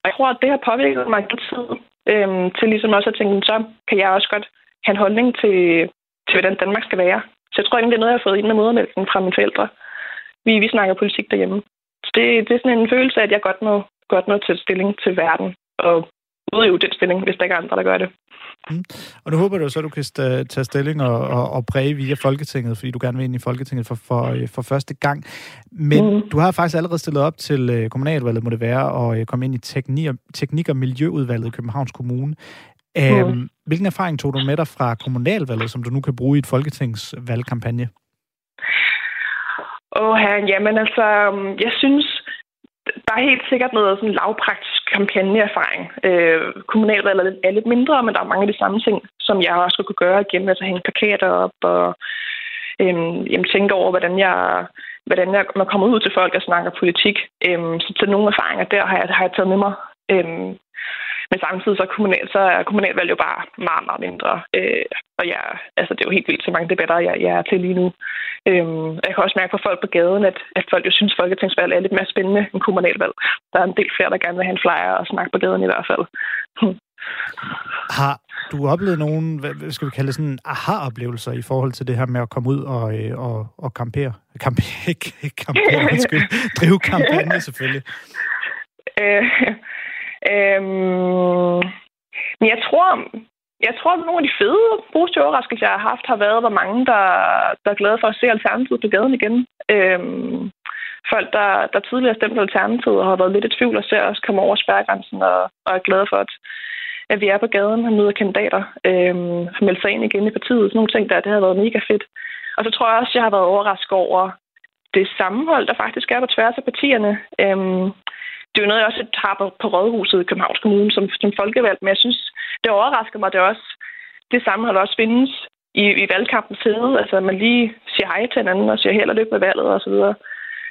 og jeg tror, at det har påvirket mig tid øhm, til ligesom også at tænke, så kan jeg også godt have en holdning til, til hvordan Danmark skal være. Så jeg tror egentlig, det er noget, jeg har fået ind med modermælken fra mine forældre. Vi, vi snakker politik derhjemme. Det, det er sådan en følelse af, at jeg godt må, godt må tage stilling til verden og udøve den stilling, hvis der ikke er andre, der gør det. Mm. Og nu håber du så, at du kan tage stilling og, og, og præge via Folketinget, fordi du gerne vil ind i Folketinget for, for, øh, for første gang. Men mm. du har faktisk allerede stillet op til uh, kommunalvalget, må det være, og komme ind i teknik, teknik- og miljøudvalget i Københavns Kommune. Um, mm. Hvilken erfaring tog du med dig fra kommunalvalget, som du nu kan bruge i et folketingsvalgkampagne? Åh, oh, jamen altså, øhm, jeg synes, der er helt sikkert noget sådan lavpraktisk kampagneerfaring. Øh, kommunalvalget er lidt mindre, men der er mange af de samme ting, som jeg også kunne gøre igen, altså hænge plakater op og øh, jamen, tænke over, hvordan jeg hvordan jeg, man kommer ud til folk og snakker politik. Øh, så til nogle erfaringer der har jeg, har jeg taget med mig. Øh, men samtidig så, kommunal, så er kommunalvalg jo bare meget, meget mindre. Øh, og jeg, altså, det er jo helt vildt så mange debatter, jeg, jeg er til lige nu. Øh, jeg kan også mærke på folk på gaden, at, at folk jo synes, at folketingsvalg er lidt mere spændende end kommunalvalg. Der er en del flere, der gerne vil have en flyer og snakke på gaden i hvert fald. Har du oplevet nogen, hvad skal vi kalde det, sådan aha-oplevelser i forhold til det her med at komme ud og, øh, og, og kampere? Kampere, ikke kampere, undskyld. Drive kampagne selvfølgelig. Øh, Øhm, men jeg tror, jeg tror, at nogle af de fede positive overraskelser, jeg har haft, har været, hvor mange, der, der er glade for at se Alternativet på gaden igen. Øhm, folk, der, der tidligere stemte Alternativet og har været lidt i tvivl og ser os komme over spærregrænsen og, og er glade for, at, at vi er på gaden og møder kandidater. Øhm, har meldt sig ind igen i partiet. Sådan nogle ting der, det har været mega fedt. Og så tror jeg også, at jeg har været overrasket over det sammenhold, der faktisk er på tværs af partierne. Øhm, det er jo noget, jeg også har på, på Rådhuset i Københavns Kommune som, som folkevalgt, men jeg synes, det overrasker mig, at det også det sammenhold også findes i, i valgkampens side. Altså, at man lige siger hej til hinanden og siger held og lykke med valget osv.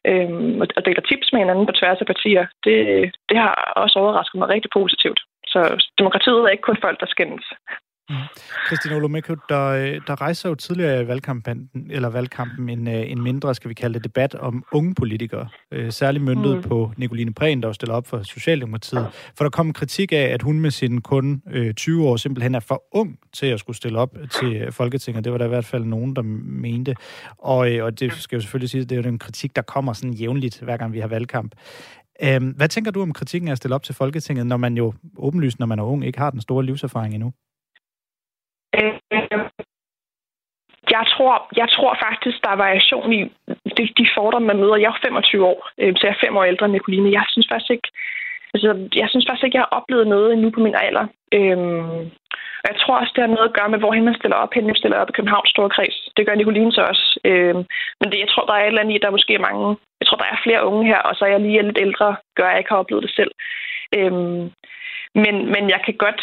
Øhm, og deler tips med hinanden på tværs af partier. Det, det har også overrasket mig rigtig positivt. Så demokratiet er ikke kun folk, der skændes. Christine Olomeko, der, der rejser jo tidligere i valgkampen, eller valgkampen en, øh, en mindre, skal vi kalde det, debat om unge politikere. Øh, særligt myndet mm. på Nicoline Prehn, der stiller op for Socialdemokratiet. For der kom en kritik af, at hun med sin kun øh, 20 år simpelthen er for ung til at skulle stille op til Folketinget. Det var der i hvert fald nogen, der mente. Og, øh, og det skal jo selvfølgelig sige, at det er jo en kritik, der kommer sådan jævnligt, hver gang vi har valgkamp. Øh, hvad tænker du om kritikken af at stille op til Folketinget, når man jo åbenlyst, når man er ung, ikke har den store livserfaring endnu? Øh, jeg tror, jeg tror faktisk, der er variation i de, de fordomme, man møder. Jeg er 25 år, øh, så jeg er fem år ældre end Nicoline. Jeg synes faktisk ikke, altså, jeg synes faktisk ikke, jeg har oplevet noget endnu på min alder. Øhm, og jeg tror også, det har noget at gøre med, hvor man stiller op. Hende stiller op i Københavns Store Kreds. Det gør Nicoline så også. Øhm, men det, jeg tror, der er et eller andet i, der er måske mange... Jeg tror, der er flere unge her, og så er jeg lige lidt ældre, gør, at jeg ikke har oplevet det selv. Øhm, men, men jeg kan godt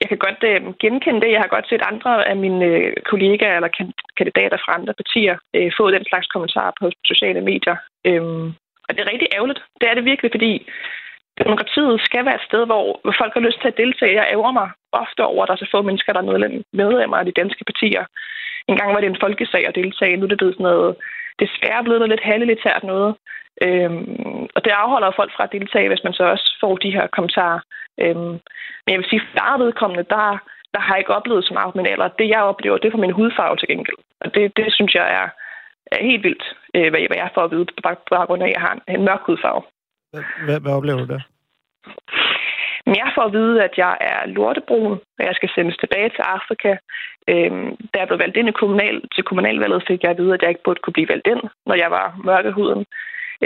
jeg kan godt øh, genkende det. Jeg har godt set andre af mine øh, kollegaer eller kandidater fra andre partier øh, få den slags kommentarer på sociale medier. Øhm, og det er rigtig ærgerligt. Det er det virkelig, fordi demokratiet skal være et sted, hvor, hvor folk har lyst til at deltage. Jeg ærger mig ofte over, at der er så få mennesker, der er medlemmer af de danske partier. En gang var det en folkesag at deltage. Nu er det blevet sådan noget, desværre blevet noget lidt halvelitært noget. Øhm, og det afholder folk fra at deltage, hvis man så også får de her kommentarer. Øhm, men jeg vil sige, at der vedkommende, der, der har jeg ikke oplevet så meget min alder. Det, jeg oplever, det er for min hudfarve til gengæld. Og det, det synes jeg er, er helt vildt, øh, hvad, hvad jeg får at vide, på baggrund af, at jeg har en, en mørk hudfarve. Hvad, hvad oplever du der? Men jeg får at vide, at jeg er lortebrun, og jeg skal sendes tilbage til Afrika. Øhm, da jeg blev valgt ind i kommunal, til kommunalvalget, fik jeg at vide, at jeg ikke burde kunne blive valgt ind, når jeg var mørkehuden.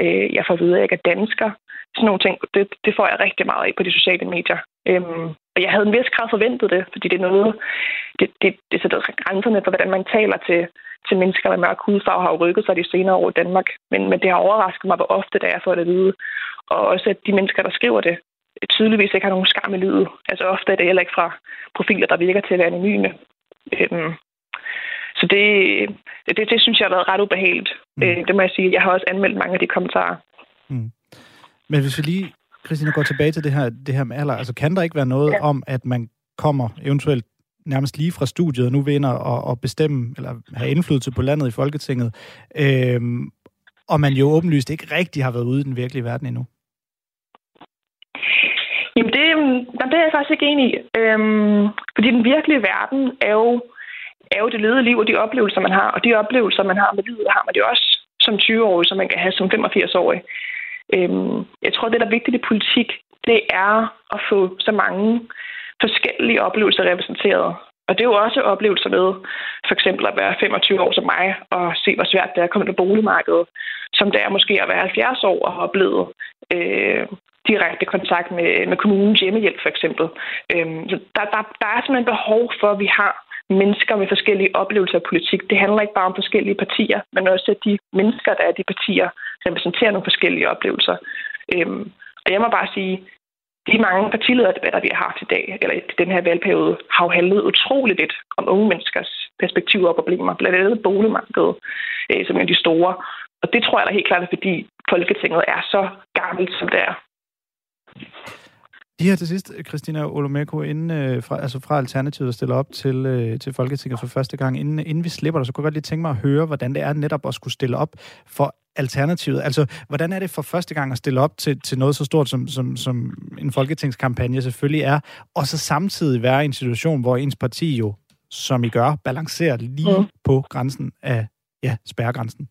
Øh, jeg får at vide, at jeg ikke er dansker. Sådan nogle ting, det, det får jeg rigtig meget af på de sociale medier. Øhm, og jeg havde en vis grad forventet det, fordi det er noget, det, det, det sætter grænserne for, hvordan man taler til, til mennesker med mørk hudfarve, har jo rykket sig de senere år i Danmark. Men, men det har overrasket mig, hvor ofte det er for det at vide. Og også, at de mennesker, der skriver det, tydeligvis ikke har nogen skam i livet. Altså ofte er det heller ikke fra profiler, der virker til at være anonyme. Øhm, så det, det, det synes jeg har været ret ubehageligt. Mm. Øh, det må jeg sige. Jeg har også anmeldt mange af de kommentarer. Mm. Men hvis vi lige, Christina, går tilbage til det her, det her med alder, altså kan der ikke være noget ja. om, at man kommer eventuelt nærmest lige fra studiet og nu vinder og, og bestemme, eller have indflydelse på landet i Folketinget, øhm, og man jo åbenlyst ikke rigtig har været ude i den virkelige verden endnu? Jamen, det, det er jeg faktisk ikke enig i. Øhm, fordi den virkelige verden er jo er jo det ledede liv og de oplevelser, man har. Og de oplevelser, man har med livet, har man det også som 20-årig, som man kan have som 85-årig. Øhm, jeg tror, det, der er vigtigt i politik, det er at få så mange forskellige oplevelser repræsenteret. Og det er jo også oplevelser med for eksempel at være 25 år som mig og se, hvor svært det er at komme ind på boligmarkedet, som det er måske at være 70 år og have oplevet øh, direkte kontakt med, med kommunens hjemmehjælp for eksempel. Øh, så der, der, der er simpelthen behov for, at vi har mennesker med forskellige oplevelser af politik. Det handler ikke bare om forskellige partier, men også at de mennesker, der er de partier, repræsenterer nogle forskellige oplevelser. Øhm, og jeg må bare sige, de mange partilederdebatter, vi har haft i dag, eller i den her valgperiode, har jo handlet utroligt lidt om unge menneskers perspektiver og problemer, blandt andet boligmarkedet, øh, som er de store. Og det tror jeg da helt klart er, fordi Folketinget er så gammelt, som det er. De her til sidst, Christina Olomeko, inden, øh, fra, altså fra Alternativet, der stiller op til, øh, til Folketinget for første gang. Inden, inden vi slipper dig, så kunne jeg godt lige tænke mig at høre, hvordan det er netop at skulle stille op for Alternativet. Altså, hvordan er det for første gang at stille op til, til noget så stort, som, som, som en folketingskampagne selvfølgelig er, og så samtidig være i en situation, hvor ens parti jo, som I gør, balancerer lige mm. på grænsen af ja, spærregrænsen?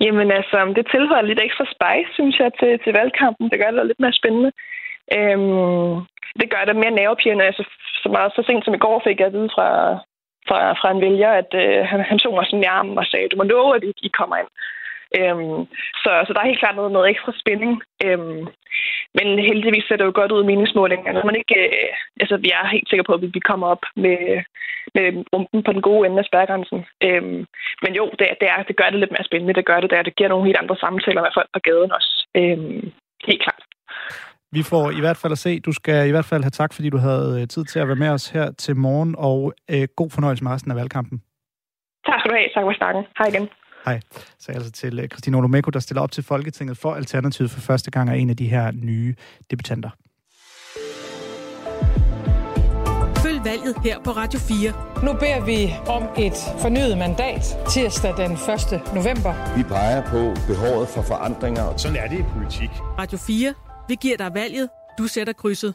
Jamen altså, det tilføjer lidt ekstra spice, synes jeg, til, til valgkampen. Det gør det lidt mere spændende. Øhm, det gør det mere nervepirrende. Altså, så, meget, så sent som i går fik jeg at vide fra, fra, fra en vælger, at øh, han, han tog mig sådan i armen og sagde, du må love, at I, I kommer ind. Øhm, så, så der er helt klart noget, noget ekstra spænding. Øhm, men heldigvis ser det jo godt ud i meningsmålingerne. Man ikke, øh, altså, vi er helt sikre på, at vi kommer op med, med rumpen på den gode ende af spærgrænsen. Øhm, men jo, det, det, er, det gør det lidt mere spændende. Det gør det der. Det giver nogle helt andre samtaler med folk på gaden også. Øhm, helt klart. Vi får i hvert fald at se. Du skal i hvert fald have tak, fordi du havde øh, tid til at være med os her til morgen, og øh, god fornøjelse med resten af valgkampen. Tak skal du have. Tak for snakken. Hej igen. Hej. Så altså til øh, Christine Olomeko, der stiller op til Folketinget for Alternativet for første gang, er en af de her nye debutanter. Følg valget her på Radio 4. Nu beder vi om et fornyet mandat tirsdag den 1. november. Vi peger på behovet for forandringer. Sådan er det i politik. Radio 4. Vi giver dig valget. Du sætter krydset.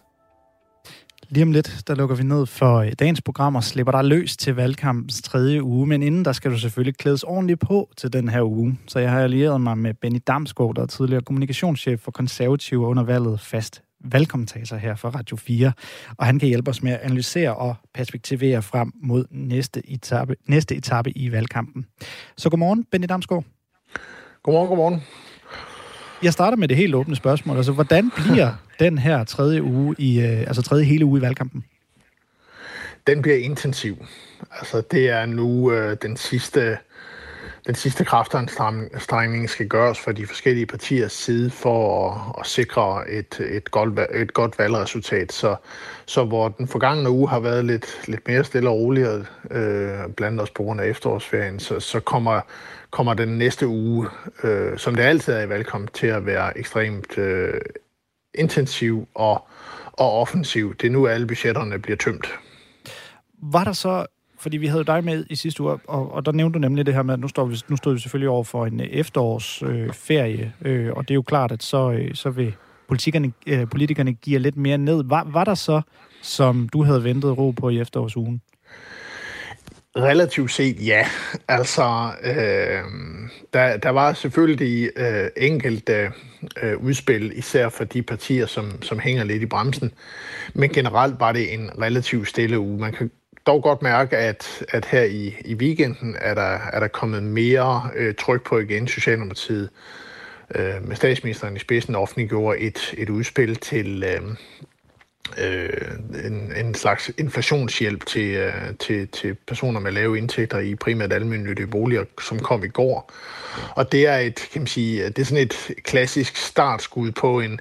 Lige om lidt, der lukker vi ned for øh, dagens program og slipper dig løs til valgkampens tredje uge. Men inden, der skal du selvfølgelig klædes ordentligt på til den her uge. Så jeg har allieret mig med Benny Damsgaard, der er tidligere kommunikationschef for konservative under valget fast valgkommentator her for Radio 4. Og han kan hjælpe os med at analysere og perspektivere frem mod næste etape, næste etape i valgkampen. Så godmorgen, Benny Damsgaard. Godmorgen, godmorgen. Jeg starter med det helt åbne spørgsmål. Altså, hvordan bliver den her tredje uge i, øh, altså tredje hele uge i valgkampen? Den bliver intensiv. Altså, det er nu øh, den sidste den sidste kraftanstrængning skal gøres fra de forskellige partiers side for at, at sikre et, et, godt, et godt valgresultat. Så, så hvor den forgangne uge har været lidt, lidt mere stille og roligere, øh, blandt os på grund af efterårsferien, så, så kommer, kommer den næste uge, øh, som det altid er i valgkamp, til at være ekstremt øh, intensiv og, og offensiv. Det er nu, alle budgetterne bliver tømt. Var der så fordi vi havde dig med i sidste uge, og, og der nævnte du nemlig det her med, at nu, står vi, nu stod vi selvfølgelig over for en øh, efterårsferie, øh, øh, og det er jo klart, at så, øh, så vil politikerne, øh, politikerne give lidt mere ned. Var, var der så, som du havde ventet ro på i efterårsugen? Relativt set ja. Altså, øh, der, der var selvfølgelig øh, enkelte øh, udspil, især for de partier, som, som hænger lidt i bremsen. Men generelt var det en relativt stille uge. Man kan dog godt mærke, at, at her i, i weekenden er der, er der kommet mere øh, tryk på igen. Socialdemokratiet øh, med statsministeren i spidsen offentliggjorde et, et udspil til øh, øh, en, en slags inflationshjælp til, øh, til, til personer med lave indtægter i primært almindelige boliger, som kom i går. Og det er et, kan man sige, det er sådan et klassisk startskud på en,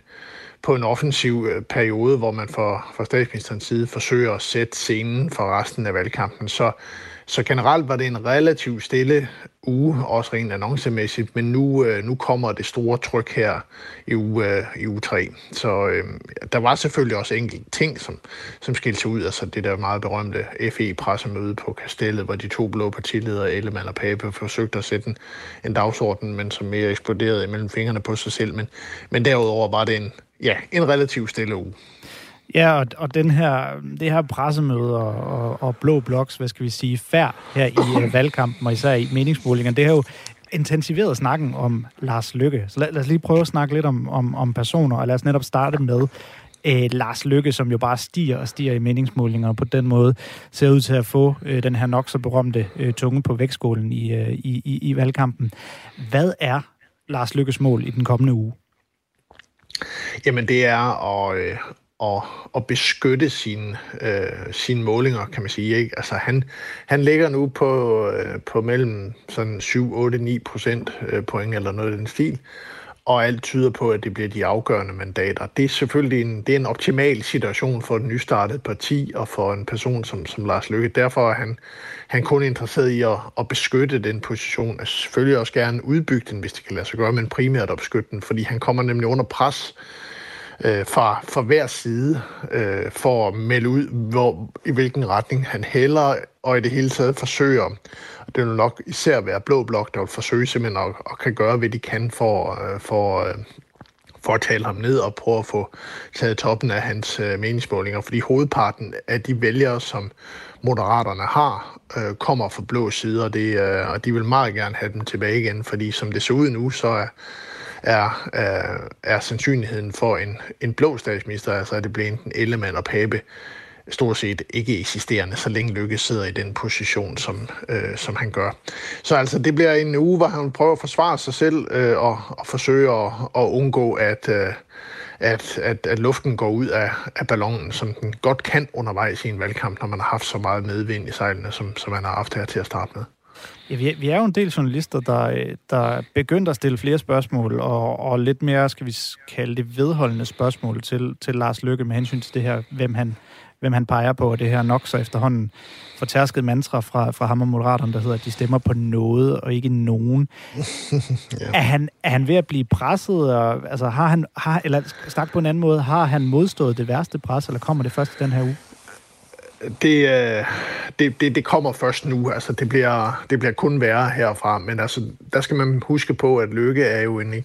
på en offensiv øh, periode, hvor man fra, fra statsministerens side forsøger at sætte scenen for resten af valgkampen. Så, så generelt var det en relativt stille uge, også rent annoncemæssigt, men nu, øh, nu kommer det store tryk her i uge, øh, i uge 3. Så øh, der var selvfølgelig også enkelte ting, som, som skilte sig ud. Altså det der meget berømte FE-pressemøde på Kastellet, hvor de to blå partiledere, Ellemann og Pape, forsøgte at sætte en, en dagsorden, men som mere eksploderede imellem fingrene på sig selv. Men, men derudover var det en, ja, en relativt stille uge. Ja, og, og den her, det her pressemøde og, og, og blå bloks, hvad skal vi sige, færd her i øh, valgkampen, og især i meningsmålingerne, det har jo intensiveret snakken om Lars Lykke. Så lad, lad os lige prøve at snakke lidt om, om, om personer, og lad os netop starte med øh, Lars Lykke, som jo bare stiger og stiger i meningsmålingerne, og på den måde ser ud til at få øh, den her nok så berømte øh, tunge på vægtskålen i, øh, i, i, i valgkampen. Hvad er Lars Lykkes mål i den kommende uge? Jamen det er at, øh, at, at beskytte sine, øh, sine målinger, kan man sige. Ikke? Altså han, han ligger nu på, øh, på mellem sådan 7, 8, 9 procent øh, point eller noget i den stil, og alt tyder på, at det bliver de afgørende mandater. Det er selvfølgelig en, det er en optimal situation for et nystartet parti og for en person som, som Lars Løkke. Derfor er han, han kun interesseret i at, at beskytte den position. og selvfølgelig også gerne udbygge den, hvis det kan lade sig gøre, men primært at beskytte den, fordi han kommer nemlig under pres øh, fra, fra hver side øh, for at melde ud, hvor, i hvilken retning han hælder, og i det hele taget forsøger, og det vil nok især være Blå Blok, der vil forsøge simpelthen at, at kan gøre, hvad de kan for, øh, for, øh, for at tale ham ned og prøve at få taget toppen af hans øh, meningsmålinger, fordi hovedparten af de vælgere, som Moderaterne har, øh, kommer fra blå sider, og, det, øh, og de vil meget gerne have dem tilbage igen, fordi som det ser ud nu, så er, er, er, er sandsynligheden for en, en blå statsminister, altså at det bliver enten Ellemann og Pape, stort set ikke eksisterende, så længe Lykke sidder i den position, som, øh, som han gør. Så altså, det bliver en uge, hvor han prøver at forsvare sig selv øh, og, og forsøge at, at undgå, at, øh, at, at, at luften går ud af, af ballonen, som den godt kan undervejs i en valgkamp, når man har haft så meget medvind i sejlene, som, som man har haft her til at starte med. Ja, vi, er, vi er jo en del journalister, der, der begyndte at stille flere spørgsmål, og, og lidt mere, skal vi kalde det, vedholdende spørgsmål til, til Lars Lykke med hensyn til det her, hvem han, hvem han peger på, det her nok så efterhånden fortærsket mantra fra, fra ham og Moderaterne, der hedder, at de stemmer på noget og ikke nogen. ja. er, han, er han ved at blive presset? Og, altså, har han, har, eller sagt på en anden måde, har han modstået det værste pres, eller kommer det først i den her uge? det, øh, det, det, det kommer først nu. Altså, det bliver, det bliver kun værre herfra. Men altså, der skal man huske på, at Lykke er jo en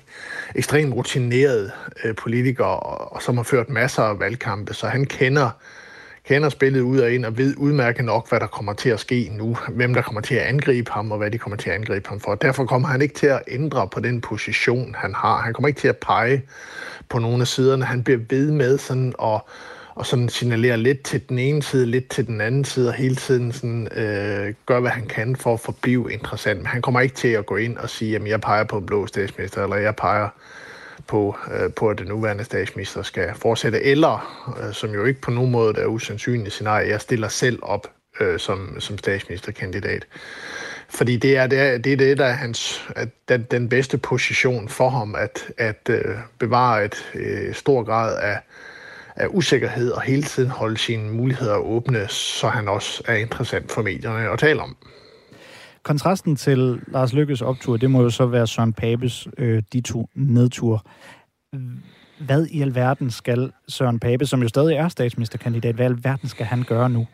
ekstremt rutineret øh, politiker, og, og som har ført masser af valgkampe, så han kender kender spillet ud og ind og ved udmærket nok, hvad der kommer til at ske nu, hvem der kommer til at angribe ham, og hvad de kommer til at angribe ham for. Derfor kommer han ikke til at ændre på den position, han har. Han kommer ikke til at pege på nogle af siderne. Han bliver ved med sådan at og sådan signalere lidt til den ene side, lidt til den anden side, og hele tiden sådan, øh, gør, hvad han kan for at forblive interessant. Men han kommer ikke til at gå ind og sige, at jeg peger på en blå statsminister, eller jeg peger på, øh, på, at den nuværende statsminister skal fortsætte, eller, øh, som jo ikke på nogen måde er usandsynligt scenarie, jeg stiller selv op øh, som, som statsministerkandidat. Fordi det er det, er, det, er det der er hans, at den, den bedste position for ham, at, at øh, bevare et øh, stor grad af, af usikkerhed og hele tiden holde sine muligheder åbne, så han også er interessant for medierne at tale om. Kontrasten til Lars Lykkes optur, det må jo så være Søren Papes øh, de to nedtur. Hvad i alverden skal Søren Pape, som jo stadig er statsministerkandidat, hvad i alverden skal han gøre nu?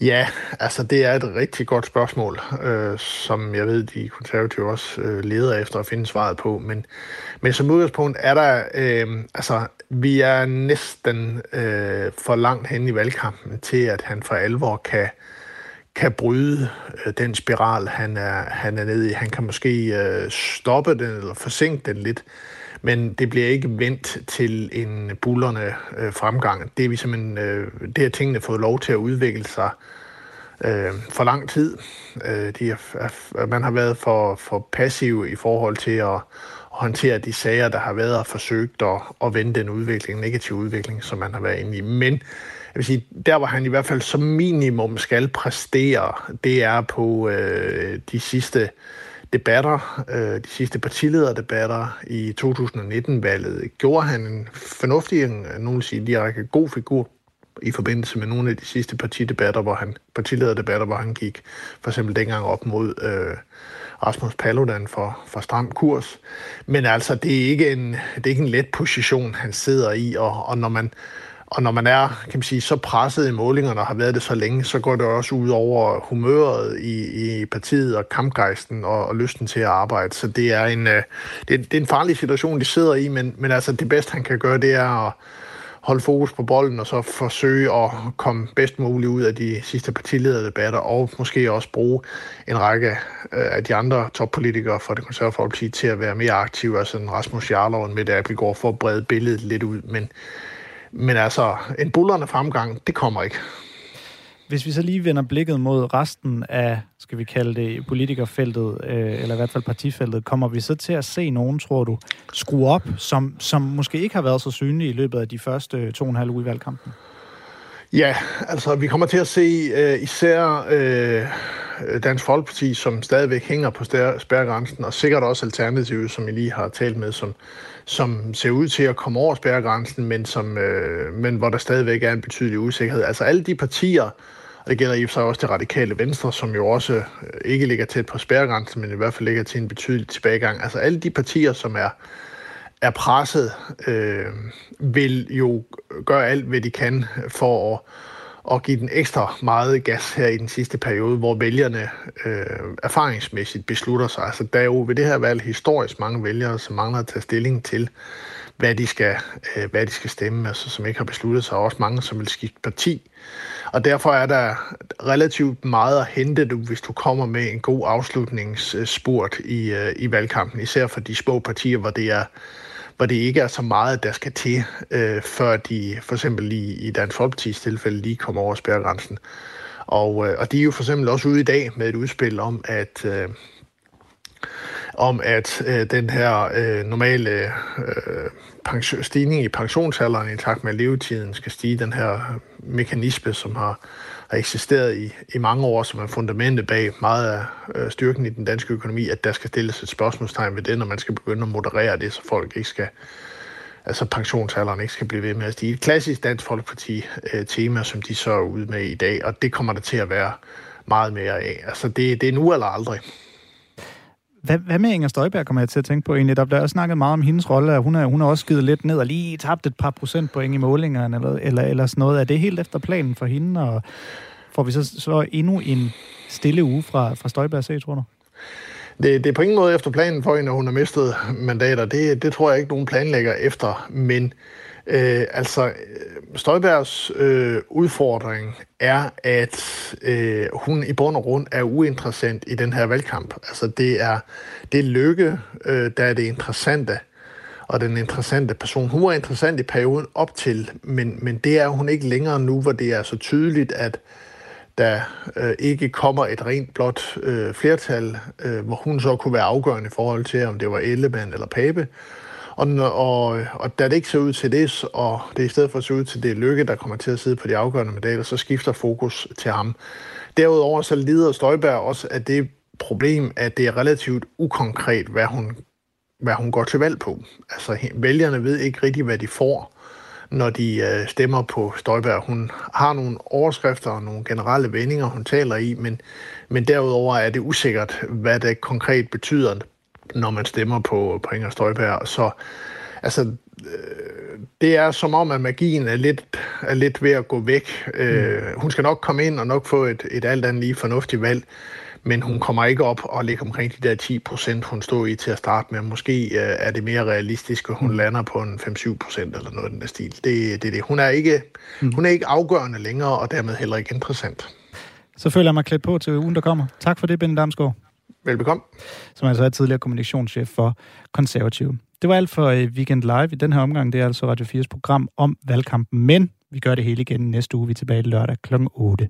Ja, altså det er et rigtig godt spørgsmål, øh, som jeg ved, de konservative også øh, leder efter at finde svaret på. Men, men som udgangspunkt er der, øh, altså vi er næsten øh, for langt hen i valgkampen til, at han for alvor kan, kan bryde øh, den spiral, han er, han er nede i. Han kan måske øh, stoppe den eller forsinke den lidt, men det bliver ikke vendt til en bullerne øh, fremgang. Det er vi simpelthen, øh, det har tingene fået lov til at udvikle sig øh, for lang tid. Øh, de er, man har været for, for passiv i forhold til at, håndtere de sager, der har været og forsøgt at, at vende den udvikling, negativ udvikling, som man har været inde i. Men vil sige, der hvor han i hvert fald som minimum skal præstere, det er på øh, de sidste debatter, øh, de sidste partilederdebatter i 2019-valget. Gjorde han en fornuftig, øh, nogen vil sige direkte god figur i forbindelse med nogle af de sidste partidebatter, hvor han, partilederdebatter, hvor han gik for eksempel dengang op mod øh, Rasmus Paludan for, for stram kurs. Men altså, det er ikke en, det er ikke en let position, han sidder i, og, og når man og når man er kan man sige, så presset i målingerne og har været det så længe, så går det også ud over humøret i, i partiet og kampgejsten og, og lysten til at arbejde. Så det er en, øh, det, er, det er en farlig situation, de sidder i, men, men altså det bedste, han kan gøre, det er at, holde fokus på bolden og så forsøge at komme bedst muligt ud af de sidste partilederdebatter og måske også bruge en række øh, af de andre toppolitikere fra det konservative folkeparti til at være mere aktive, altså en Rasmus Jarlov og en Mette Appelgaard for at brede billedet lidt ud. Men, men altså, en bullerne fremgang, det kommer ikke. Hvis vi så lige vender blikket mod resten af, skal vi kalde det, politikerfeltet, øh, eller i hvert fald partifeltet, kommer vi så til at se nogen, tror du, skrue op, som, som måske ikke har været så synlige i løbet af de første to og en halv uge i valgkampen? Ja, altså vi kommer til at se øh, især øh, Dansk Folkeparti, som stadigvæk hænger på spærregrænsen, og sikkert også Alternativet, som I lige har talt med, som, som ser ud til at komme over spærregrænsen, men, som, øh, men hvor der stadigvæk er en betydelig usikkerhed. Altså alle de partier, og det gælder i sig også det radikale venstre, som jo også øh, ikke ligger tæt på spærregrænsen, men i hvert fald ligger til en betydelig tilbagegang. Altså alle de partier, som er, er presset, øh, vil jo gøre alt, hvad de kan for at, og give den ekstra meget gas her i den sidste periode, hvor vælgerne øh, erfaringsmæssigt beslutter sig. Altså der er jo ved det her valg historisk mange vælgere, som mangler at tage stilling til, hvad de skal, øh, hvad de skal stemme, altså som ikke har besluttet sig, og også mange, som vil skifte parti. Og derfor er der relativt meget at hente, du, hvis du kommer med en god afslutningsspurt i, øh, i valgkampen, især for de små partier, hvor det er hvor det ikke er så meget, der skal til, øh, før de for eksempel i, i Dansk Folkeparti's tilfælde lige kommer over spærregrænsen. Og, øh, og de er jo for eksempel også ude i dag med et udspil om, at øh, om at øh, den her øh, normale øh, pension, stigning i pensionsalderen i takt med levetiden skal stige, den her mekanisme, som har, har eksisteret i, i mange år, som er fundamentet bag meget af øh, styrken i den danske økonomi, at der skal stilles et spørgsmålstegn ved det, når man skal begynde at moderere det, så folk ikke skal altså pensionsalderen ikke skal blive ved med at stige. Et klassisk Dansk Folkeparti-tema, øh, som de så er ude med i dag, og det kommer der til at være meget mere af. Altså det, det er nu eller aldrig hvad, hvad med Inger Støjberg, kommer jeg til at tænke på egentlig? Der bliver også snakket meget om hendes rolle, at hun er, hun er også skidt lidt ned og lige tabt et par procentpoint i målingerne, eller, eller, eller sådan noget. Er det helt efter planen for hende, og får vi så, så endnu en stille uge fra, fra Støjberg se, tror du? Det, det er på ingen måde efter planen for hende, når hun har mistet mandater. Det, det tror jeg ikke, nogen planlægger efter. Men øh, altså, øh, Støjbergs øh, udfordring er, at øh, hun i bund og grund er uinteressant i den her valgkamp. Altså, det er, det er Lykke, øh, der er det interessante og den interessante person. Hun var interessant i perioden op til, men, men det er hun ikke længere nu, hvor det er så tydeligt, at der øh, ikke kommer et rent blot øh, flertal, øh, hvor hun så kunne være afgørende i forhold til, om det var Ellemann eller Pape. Og, og, og da det ikke ser ud til det, og det i stedet for ser ud til det Lykke, der kommer til at sidde på de afgørende medaljer, så skifter fokus til ham. Derudover så lider Støjberg også af det problem, at det er relativt ukonkret, hvad hun, hvad hun går til valg på. Altså vælgerne ved ikke rigtig, hvad de får når de øh, stemmer på Støjberg. Hun har nogle overskrifter og nogle generelle vendinger, hun taler i, men, men derudover er det usikkert, hvad det konkret betyder, når man stemmer på, på Inger Støjberg. Så altså, øh, det er som om, at magien er lidt, er lidt ved at gå væk. Øh, hun skal nok komme ind og nok få et, et alt andet lige fornuftigt valg, men hun kommer ikke op og ligger omkring de der 10 procent, hun stod i til at starte med. Måske øh, er det mere realistisk, at hun mm. lander på en 5-7 procent eller noget af den der stil. Det, det, det. Hun, er ikke, mm. hun er ikke afgørende længere, og dermed heller ikke interessant. Så føler jeg mig klædt på til ugen, der kommer. Tak for det, Ben Damsgaard. Velbekomme. Som altså er tidligere kommunikationschef for Konservative. Det var alt for øh, Weekend Live i den her omgang. Det er altså Radio 4's program om valgkampen, men vi gør det hele igen næste uge. Vi er tilbage lørdag kl. 8.